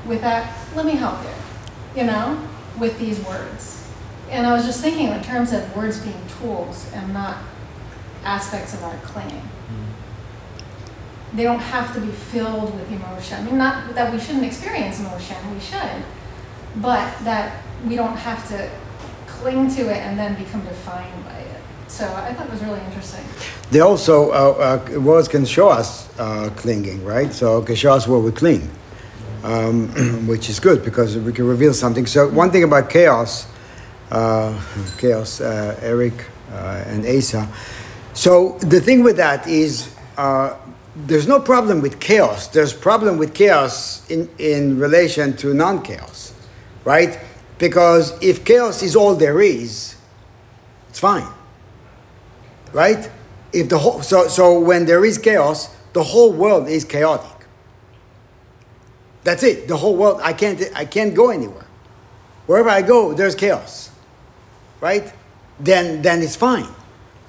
without, let me help you, you know, with these words. And I was just thinking in terms of words being tools and not aspects of our clinging. They don't have to be filled with emotion. I mean, not that we shouldn't experience emotion, we should, but that we don't have to cling to it and then become defined by it. So I thought it was really interesting. They also, uh, uh, words can show us uh, clinging, right? So it can show us where we cling, um, which is good because we can reveal something. So one thing about chaos, uh, chaos, uh, Eric uh, and Asa. So the thing with that is there's no problem with chaos. There's problem with chaos in, in relation to non-chaos, right? Because if chaos is all there is, it's fine right? If the whole so so when there is chaos, the whole world is chaotic. That's it. The whole world. I can't I can't go anywhere. Wherever I go, there's chaos. Right? Then then it's fine.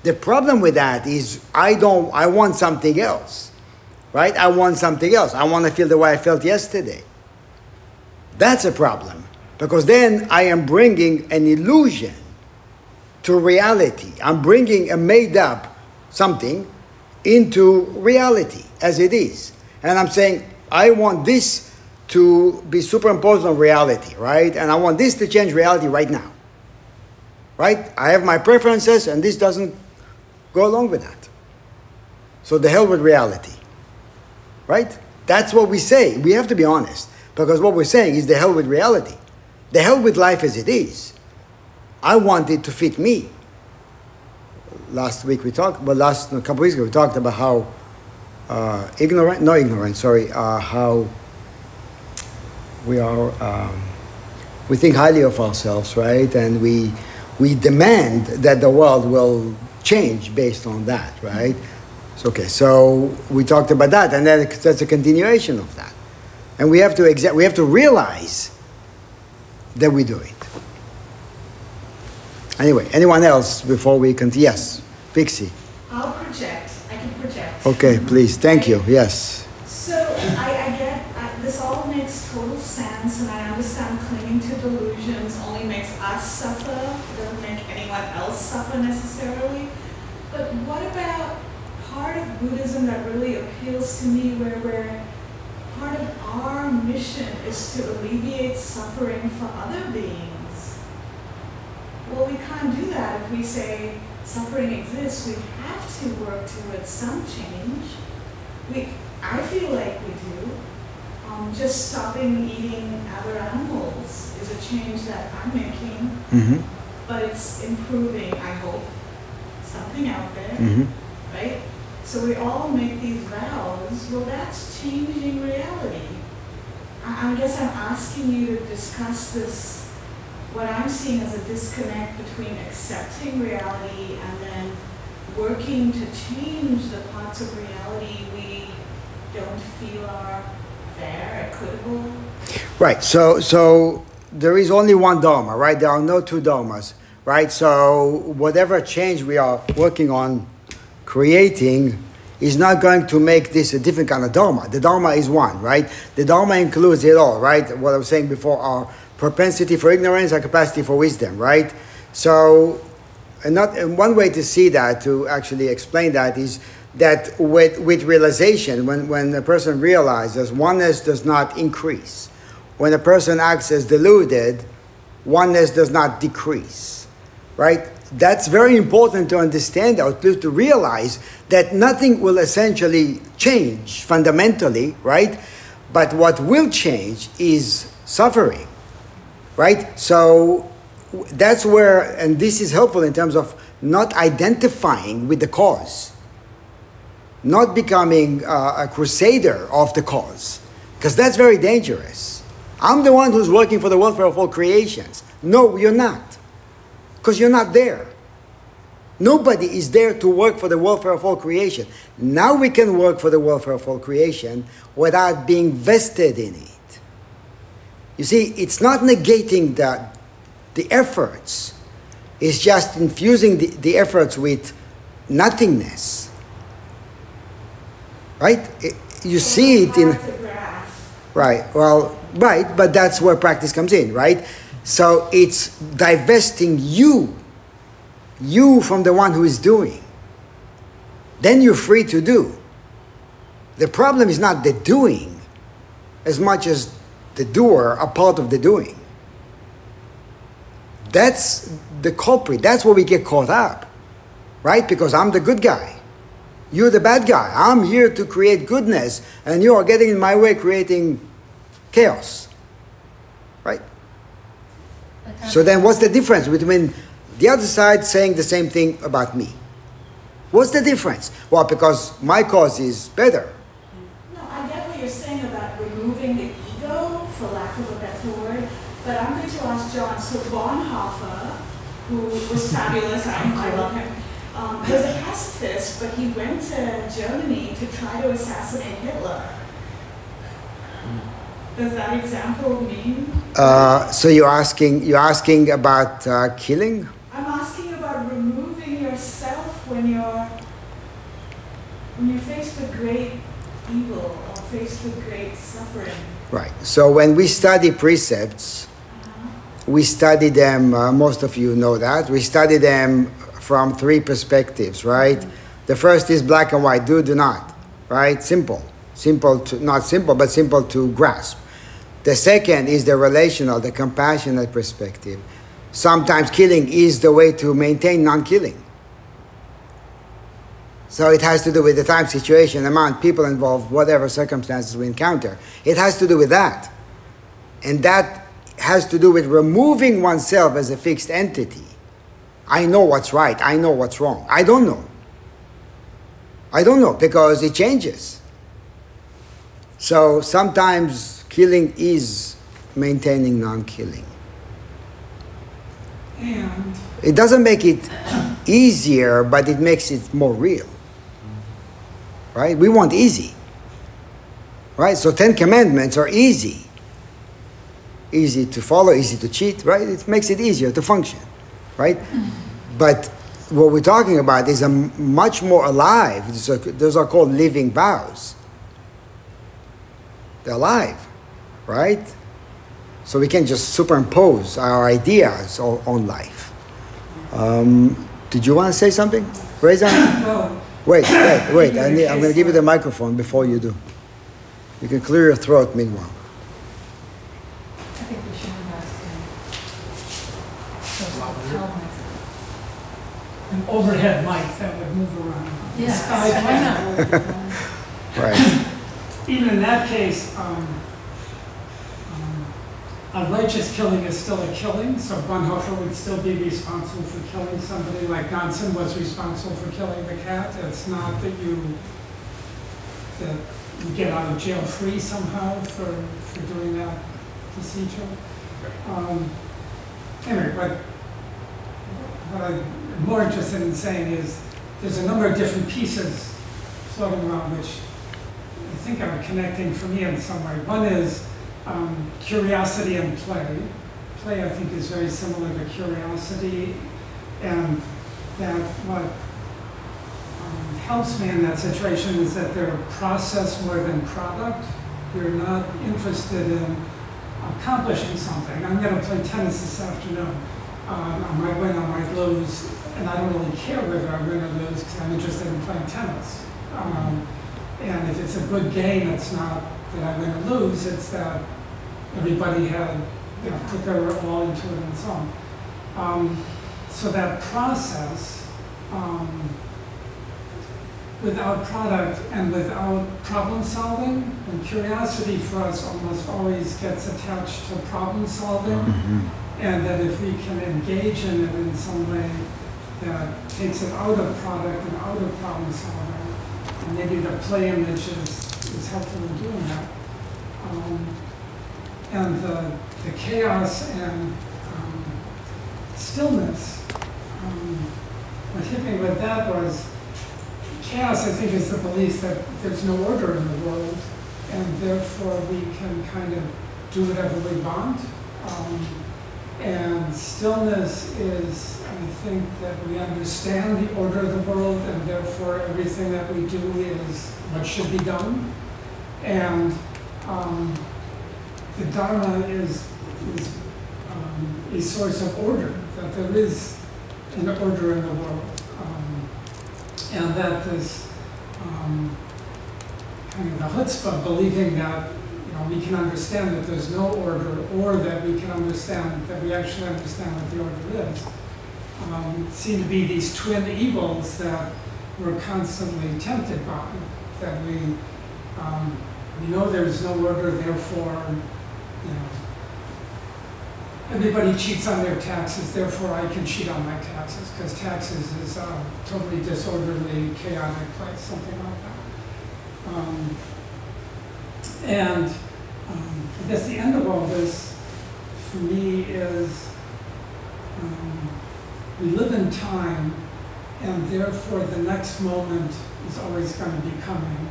The problem with that is I don't I want something else. Right? I want something else. I want to feel the way I felt yesterday. That's a problem because then I am bringing an illusion to reality. I'm bringing a made up something into reality as it is. And I'm saying, I want this to be superimposed on reality, right? And I want this to change reality right now. Right? I have my preferences, and this doesn't go along with that. So the hell with reality. Right? That's what we say. We have to be honest. Because what we're saying is the hell with reality. The hell with life as it is. I want it to fit me. Last week we talked, but last a couple weeks ago we talked about how uh, ignorant, no ignorant, sorry, uh, how we are, um, we think highly of ourselves, right? And we we demand that the world will change based on that, right? So, okay, so we talked about that, and then that's a continuation of that, and we have to exa- we have to realize that we do it. Anyway, anyone else before we continue? Yes, Pixie. I'll project, I can project. Okay, please. Thank you. Yes. So, suffer necessarily. But what about part of Buddhism that really appeals to me where where part of our mission is to alleviate for other beings? Well, we can't do that if we say suffering exists. We have to work towards some change. We, I feel like we do. Um, just stopping eating other animals is a change that I'm making, Mm-hmm. but it's improving, I hope, something out there, Mm-hmm. right? So we all make these vows, well, that's changing reality. I, guess I'm asking you to discuss this, what I'm seeing as a disconnect between accepting reality and then working to change the parts of reality we don't feel are fair, equitable. Right. So so there is only one dharma, right? There are no two dharmas, right? So whatever change we are working on creating is not going to make this a different kind of dharma. The dharma is one, right? The dharma includes it all, right? What I was saying before, our propensity for ignorance, our capacity for wisdom, right? So and not and one way to see that to actually explain that is that with, with realization when, when a person realizes oneness does not increase when a person acts as deluded oneness does not decrease right that's very important to understand or to, to realize that nothing will essentially change fundamentally right but what will change is suffering right so that's where, and this is helpful in terms of not identifying with the cause, not becoming uh, a crusader of the cause, because that's very dangerous. I'm the one who's working for the welfare of all creations. No, you're not, because you're not there. Nobody is there to work for the welfare of all creation. Now we can work for the welfare of all creation without being vested in it. You see, it's not negating the the efforts it's just infusing the, the efforts with nothingness right It- you see it in Hard to grasp. right well right but that's where practice comes in right so it's divesting you you from the one who is doing then you're free to do the problem is not the doing as much as the doer a part of the doing that's the culprit. That's where we get caught up, right? Because I'm the good guy. You're the bad guy. I'm here to create goodness, and you are getting in my way, creating chaos, So then, what's the difference between the other side saying the same thing about me? What's the difference? Well, because my cause is better. No, I get what you're saying about removing the ego, for lack of a better word, but I'm going to ask John. So Bonhoeffer, who was fabulous, I, I love him, um, was a pacifist, but he went to Germany to try to assassinate Hitler. Does that example mean? Uh, so you're asking you're asking about uh, killing? I'm asking about removing yourself when you're when you're faced with great evil or faced with great suffering. Right. So when we study precepts, we study them. Uh, most of you know that we study them from three perspectives. Right. The first is black and white. Do do not. Right. Simple. Simple to not simple, but simple to grasp. The second is the relational, the compassionate perspective. Sometimes killing is the way to maintain non-killing. So it has to do with the time, situation, amount, people involved, whatever circumstances we encounter. It has to do with that. And that has to do with removing oneself as a fixed entity. I know what's right, I know what's wrong. I don't know. I don't know because it changes. So sometimes killing is maintaining non killing. And It doesn't make it easier, but it makes it more real. Right? We want easy. Right? So Ten Commandments are easy. Easy to follow, easy to cheat, right? It makes it easier to function. Right? But what we're talking about is a much more alive. Those are, those are called living vows. They're alive, right? So we can just superimpose our ideas on, on life. Um, Did you want to say something? Raise your hand. Well, Wait, wait, wait. I need, I'm going to give you the microphone before you do. You can clear your throat meanwhile. I think we should invest in those helmets. An overhead mic that would move around. Yes, why not? Right. Even in that case, um, a righteous killing is still a killing, so Bonhoeffer would still be responsible for killing somebody like Johnson was responsible for killing the cat. It's not that you, that you get out of jail free somehow for, for doing that procedure. Um, Anyway, but what I'm more interested in saying is, there's a number of different pieces floating around which I think are connecting for me in some way. One is um, curiosity and play. Play, I think, is very similar to curiosity, and that what um, helps me in that situation is that they're process more than product. You're not interested in accomplishing something. I'm going to play tennis this afternoon. Um, I might win, I might lose, and I don't really care whether I win or lose because I'm interested in playing tennis. Um, and if it's a good game, it's not that I'm going to lose, it's that everybody had, you know, put their all into it and so on. Um, so that process, um, without product and without problem solving, and curiosity for us almost always gets attached to problem solving, Mhm. and that if we can engage in it in some way that takes it out of product and out of problem solving, and maybe the play image is, helpful in doing that. Um, and the, the chaos and um, stillness, um, what hit me with that was chaos, I think, is the belief that there's no order in the world, and therefore we can kind of do whatever we want. Um, and stillness is, I think, that we understand the order of the world, and therefore everything that we do is what should be done. And um, the Dharma is, is um, a source of order, that there is an order in the world. Um, and that this um, kind of the chutzpah, believing that you know, we can understand that there's no order, or that we can understand that we actually understand what the order is, um, seem to be these twin evils that we're constantly tempted by. That we um, we know there's no order, therefore, you know, everybody cheats on their taxes, therefore I can cheat on my taxes, because taxes is a totally disorderly, chaotic place, something like that. Um, and um, I guess the end of all this, for me, is um, we live in time, and therefore the next moment is always going to be coming.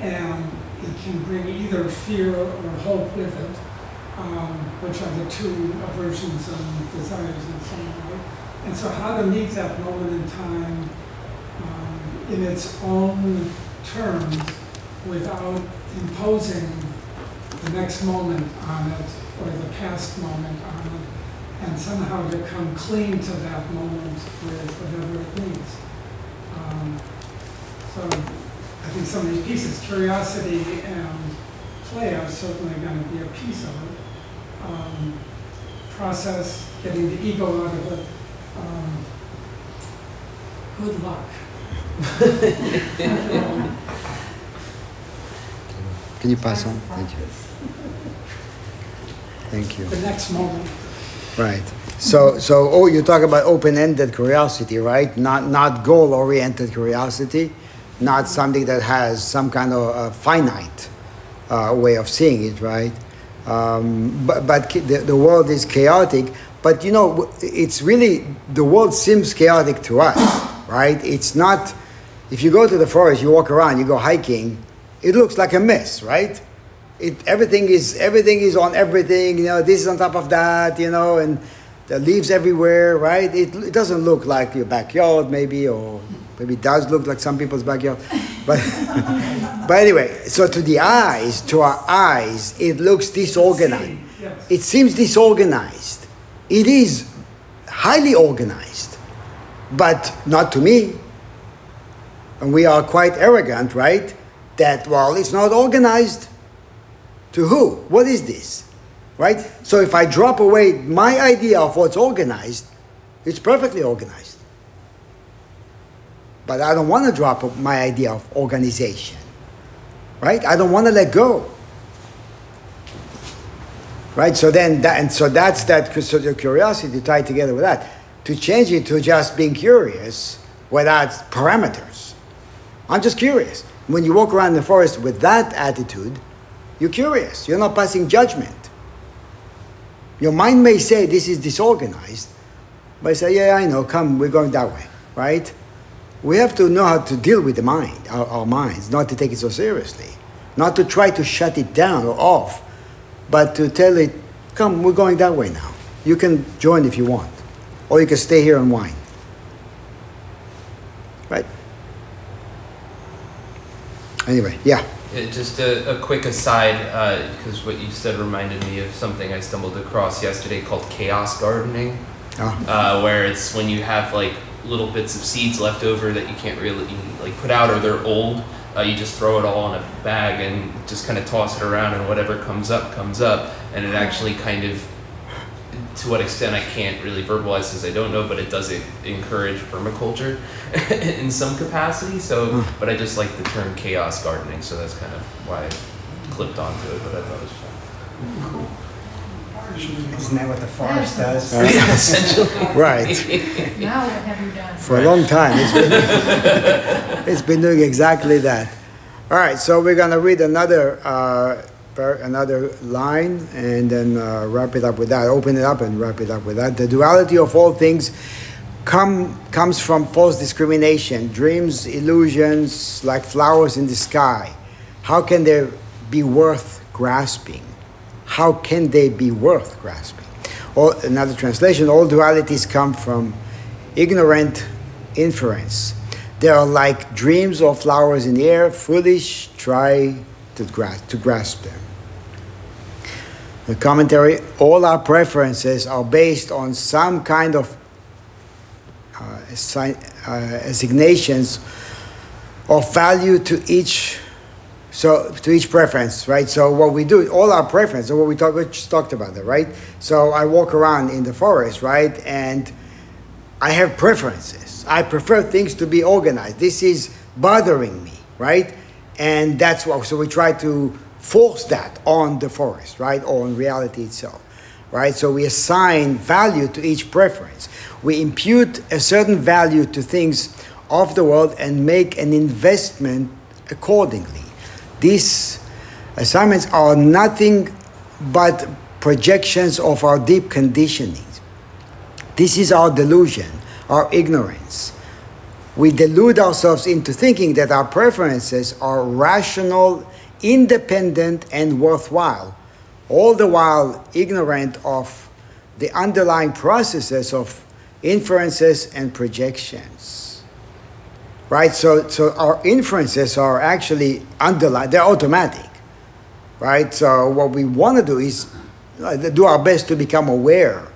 And it can bring either fear or hope with it, um, which are the two aversions and desires in some way. And so, how to meet that moment in time um, in its own terms without imposing the next moment on it or the past moment on it, and somehow to come clean to that moment with whatever it means. Um, so I think some of these pieces, curiosity and play, are certainly going to be a piece of it. Um, process, getting the ego out of it. Um, good luck. Can you pass on? Thank you. Thank you. The next moment. Right. So, so oh, you talk about open-ended curiosity, right? Not not goal-oriented curiosity, not something that has some kind of uh, finite uh, way of seeing it, right? Um, but but the, the world is chaotic. But you know, it's really the world seems chaotic to us, right? It's not. If you go to the forest, you walk around, you go hiking, it looks like a mess, right? It everything is everything is on everything. You know, this is on top of that. You know, and the leaves everywhere, right? It, it doesn't look like your backyard, maybe, or maybe it does look like some people's backyard. But, but anyway, so to the eyes, to our eyes, it looks disorganized. It seems disorganized. It is highly organized. but not to me. And we are quite arrogant, right? That, well, it's not organized. To who? What is this? Right? So if I drop away my idea of what's organized, it's perfectly organized. But I don't want to drop my idea of organization. Right? I don't want to let go. Right? So then, that, and so that's that curiosity tied together with that. To change it to just being curious without parameters. I'm just curious. When you walk around the forest with that attitude, you're curious. You're not passing judgment. Your mind may say this is disorganized, but I say, yeah, I know, come, we're going that way, right? We have to know how to deal with the mind, our, our minds, not to take it so seriously, not to try to shut it down or off, but to tell it, come, we're going that way now. You can join if you want, or you can stay here and whine. Right? Anyway, yeah. Yeah, just a, a quick aside, because what you said reminded me of something I stumbled across yesterday called chaos gardening, Oh. uh, where it's when you have like little bits of seeds left over that you can't really like put out or they're old. Uh, you just throw it all in a bag and just kind of toss it around, and whatever comes up comes up, and it actually kind of, to what extent I can't really verbalize because I don't know, but it does encourage permaculture in some capacity. So, but I just like the term chaos gardening, so that's kind of why I clipped onto it. But I thought it was fun. Isn't that what the forest does? Essentially, Right. Now what have you done? For a long time. It's been, it's been doing exactly that. All right, so we're going to read another, uh, another line and then uh, wrap it up with that. Open it up and wrap it up with that. The duality of all things come, comes from false discrimination, dreams, illusions, like flowers in the sky. How can they be worth grasping? How can they be worth grasping? Or another translation, all dualities come from ignorant inference. They are like dreams or flowers in the air, foolish, try to grasp, to grasp them. The commentary all our preferences are based on some kind of uh, assign, uh, assignations of value to each so to each preference, right? So what we do, all our preference, so what we talk, we just talked about that, right? So I walk around in the forest, right, and I have preferences. I prefer things to be organized. This is bothering me, right? And that's why. So we try to force that on the forest, right, or on reality itself, right? So we assign value to each preference. We impute a certain value to things of the world and make an investment accordingly. These assignments are nothing but projections of our deep conditioning. This is our delusion, our ignorance. We delude ourselves into thinking that our preferences are rational, independent, and worthwhile, all the while ignorant of the underlying processes of inferences and projections right? So, so our inferences are actually underlined, they're automatic, right? So what we want to do is uh, do our best to become aware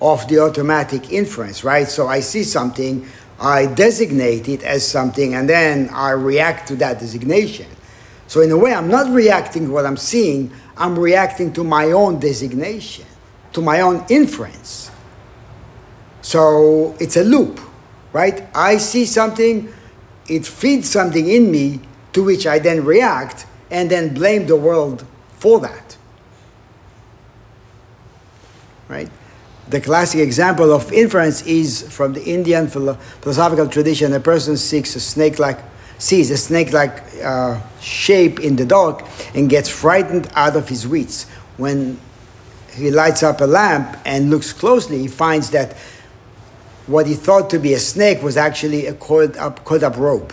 of the automatic inference, right? So I see something, I designate it as something, and then I react to that designation. So in a way, I'm not reacting to what I'm seeing, I'm reacting to my own designation, to my own inference. So it's a loop, right? I see something, it feeds something in me to which I then react and then blame the world for that. Right? The classic example of inference is from the Indian philo- philosophical tradition. A person seeks a snake-like, sees a snake-like uh, shape in the dark and gets frightened out of his wits. When he lights up a lamp and looks closely, he finds that what he thought to be a snake was actually a coiled up, coiled up rope.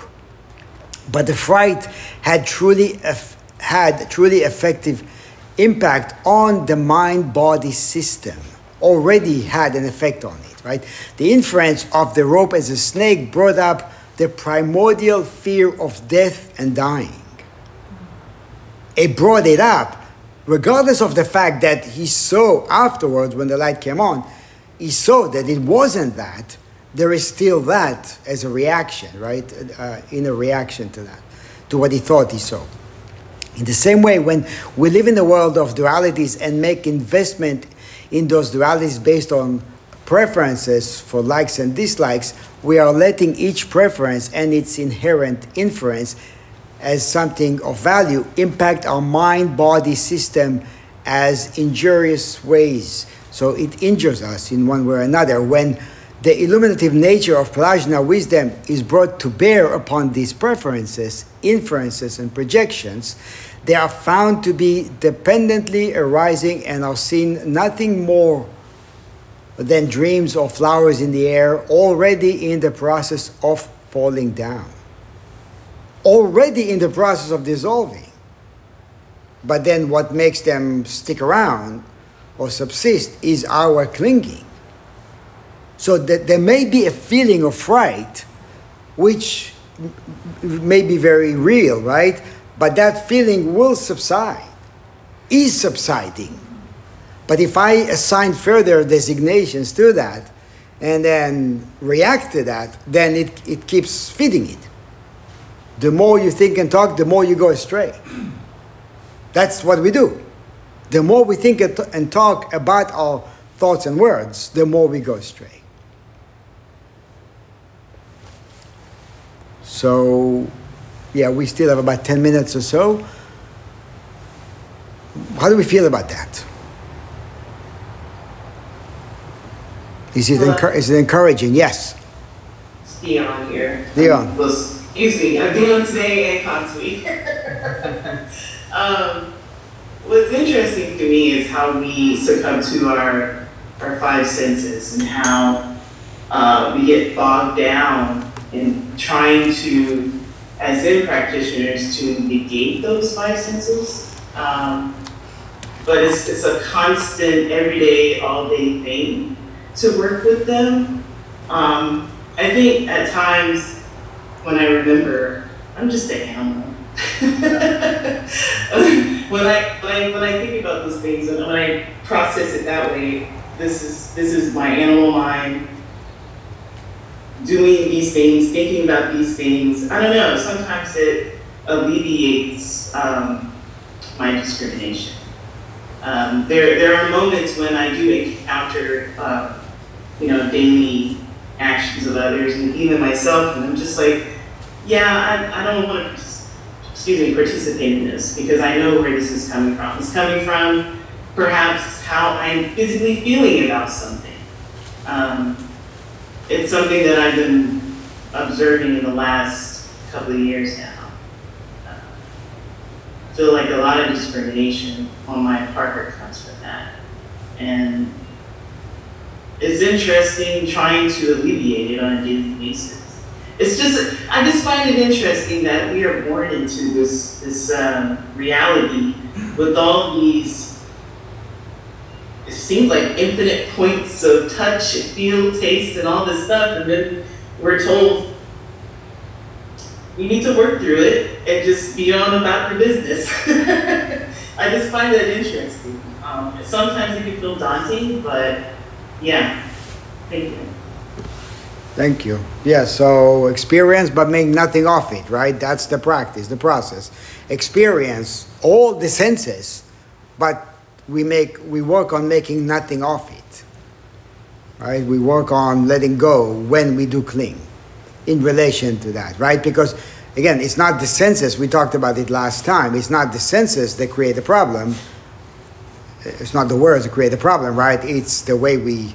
But the fright had truly had truly effective impact on the mind body system. Already had an effect on it, right? The inference of the rope as a snake brought up the primordial fear of death and dying. It brought it up, regardless of the fact that he saw afterwards when the light came on, he saw that it wasn't that, there is still that as a reaction, right? Uh, in a reaction to that, to what he thought he saw. In the same way, when we live in the world of dualities and make investment in those dualities based on preferences for likes and dislikes, we are letting each preference and its inherent inference as something of value impact our mind body system as injurious ways. So it injures us in one way or another. When the illuminative nature of Prajna wisdom is brought to bear upon these preferences, inferences, and projections, they are found to be dependently arising and are seen nothing more than dreams of flowers in the air already in the process of falling down, already in the process of dissolving. But then what makes them stick around or subsist is our clinging. So that there may be a feeling of fright, which may be very real, right? But that feeling will subside, is subsiding. But if I assign further designations to that and then react to that, then it, it keeps feeding it. The more you think and talk, the more you go astray. That's what we do. The more we think and talk about our thoughts and words, the more we go astray. So, yeah, we still have about 10 minutes or so. How do we feel about that? Is it, encur- is it encouraging? Yes. It's Dion here. Dion. Well, excuse me, I'm Dion today and Constantly. um, what's interesting to me is how we succumb to our, our five senses and how uh, we get bogged down in trying to, as Zen practitioners, to negate those five senses. Um, but it's, it's a constant, everyday, all day thing to work with them. Um, I think at times when I remember, I'm just a animal. when I when I when I think about those things and when I process it that way, this is this is my animal mind doing these things, thinking about these things. I don't know. Sometimes it alleviates um, my discrimination. Um, there there are moments when I do encounter. Uh, you know, daily actions of others and even myself. And I'm just like, yeah, I, I don't want to, excuse me, participate in this because I know where this is coming from. It's coming from perhaps how I'm physically feeling about something. Um, it's something that I've been observing in the last couple of years now. Uh, I feel like a lot of discrimination on my part comes from that. And it's interesting trying to alleviate it on a daily basis. It's just, I just find it interesting that we are born into this, this um, reality with all these, it seems like infinite points of touch, and feel, taste, and all this stuff, and then we're told we need to work through it and just be on about the business. I just find that interesting. Um, sometimes it can feel daunting, but yeah. Thank you. Thank you. Yeah, so experience but make nothing of it, right? That's the practice, the process. Experience all the senses, but we make we work on making nothing of it. Right? We work on letting go when we do cling in relation to that, right? Because again, it's not the senses, we talked about it last time. It's not the senses that create the problem it's not the words that create the problem, right? It's the way we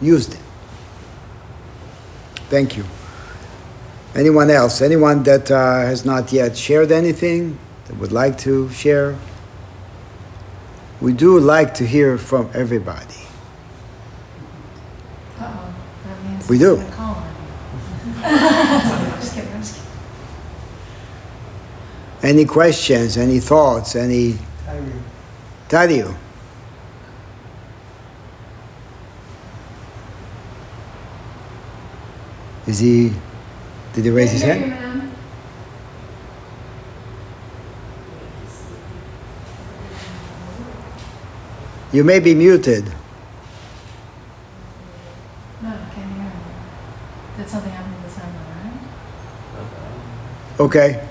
use them. Thank you. Anyone else? Anyone that uh, has not yet shared anything that would like to share? We do like to hear from everybody. Uh-oh, that means. We do. Call. Just kidding, just kidding. Any questions, any thoughts, any? Tadio. Is he? Did he raise his hand? You may be muted. No, can't hear. Did something happen? Okay.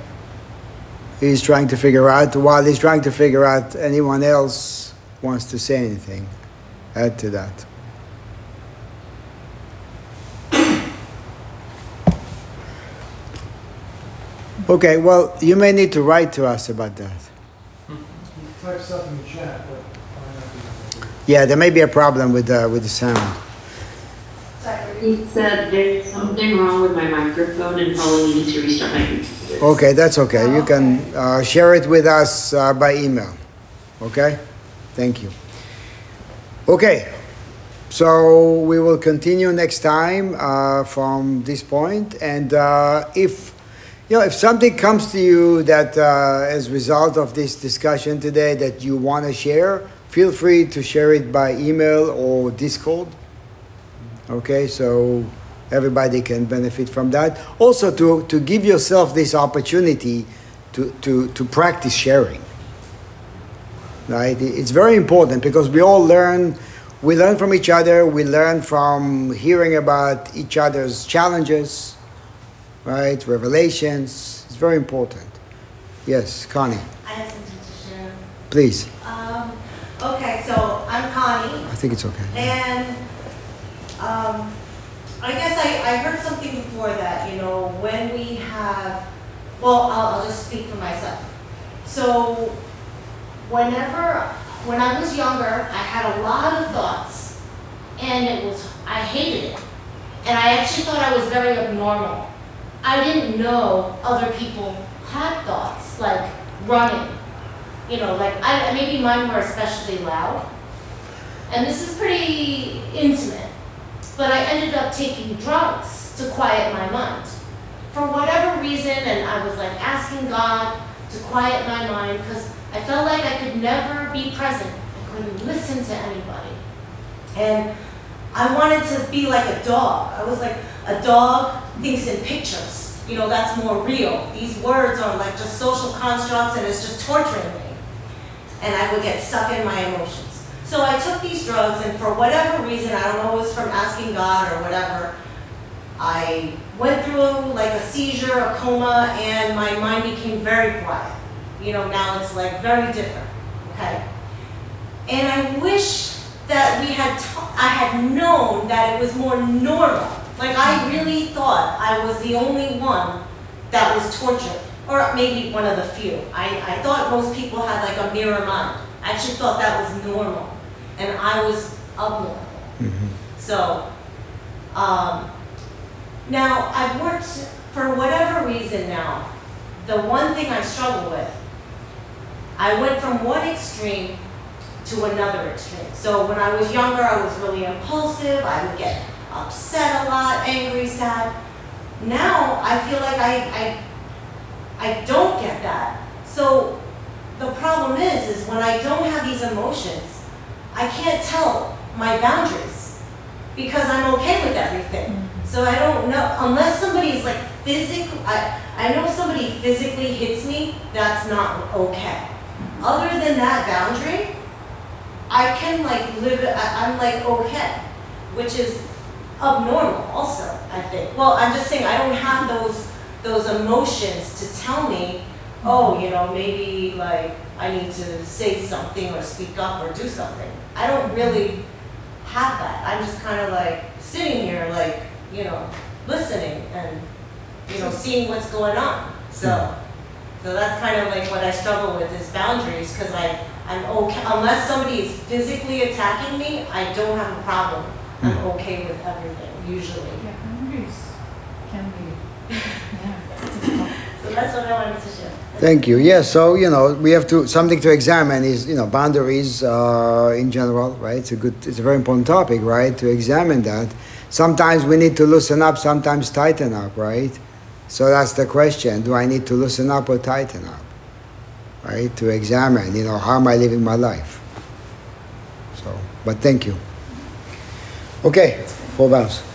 He's trying to figure out. While he's trying to figure out, anyone else wants to say anything? Add to that. Okay, well, you may need to write to us about that. Type stuff in the chat, but might not be able to. Yeah, there may be a problem with, uh, with the sound. He said there's something wrong with my microphone and probably need to restart my computer. Okay, that's okay. You can uh, share it with us uh, by email. Okay? Thank you. Okay, so we will continue next time uh, from this point. And uh, if you know, if something comes to you that uh, as a result of this discussion today that you want to share, feel free to share it by email or Discord. Okay, so everybody can benefit from that. Also, to, to give yourself this opportunity to, to, to practice sharing. Right? It's very important because we all learn, we learn from each other, we learn from hearing about each other's challenges, right? Revelations. It's very important. Yes, Connie, I have something to share. please. Um, okay, so I'm Connie, I think it's okay. and um, I guess I, I heard something before that, you know, when we have, well, I'll, I'll just speak for myself. So, whenever, when I was younger, I had a lot of thoughts, and it was, I hated it. And I actually thought I was very abnormal. I didn't know other people had thoughts, like running. You know, like, I, maybe mine were especially loud. And this is pretty intimate. But I ended up taking drugs to quiet my mind. For whatever reason, and I was like asking God to quiet my mind because I felt like I could never be present. I couldn't listen to anybody. And I wanted to be like a dog. I was like, a dog thinks in pictures. You know, that's more real. These words are like just social constructs and it's just torturing me. And I would get stuck in my emotions. So I took these drugs, and for whatever reason, I don't know, it was from asking God or whatever, I went through like a seizure, a coma, and my mind became very quiet. You know, now it's like very different, okay? And I wish that we had, ta- I had known that it was more normal. Like I really thought I was the only one that was tortured, or maybe one of the few. I, I thought most people had like a mirror mind. I actually thought that was normal, and I was abnormal. So, um, now I've worked for whatever reason now. The one thing I struggle with, I went from one extreme to another extreme. So when I was younger, I was really impulsive. I would get upset a lot, angry, sad. Now I feel like I, I, I don't get that. So the problem is, is when I don't have these emotions, I can't tell my boundaries because I'm okay with everything. Mm-hmm. So I don't know, unless somebody's like physically, I, I know somebody physically hits me, that's not okay. Mm-hmm. Other than that boundary, I can like live, I, I'm like okay, which is abnormal also, I think. Well, I'm just saying, I don't have those, those emotions to tell me, oh, you know, maybe like I need to say something or speak up or do something. I don't really have that. I'm just kind of like sitting here, like, you know, listening and, you know, seeing what's going on. So, hmm. so that's kind of like what I struggle with is boundaries because I, I'm okay, unless somebody is physically attacking me, I don't have a problem. I'm okay with everything, usually. Yeah, boundaries can be, yeah. So that's what I wanted to share. Thank you. Yes, so you know we have to something to examine is you know boundaries uh, in general, right? It's a good, it's a very important topic, right? To examine that. Sometimes we need to loosen up, sometimes tighten up, right? So that's the question: Do I need to loosen up or tighten up? Right? To examine, you know, how am I living my life? So, but thank you. Okay, four vows.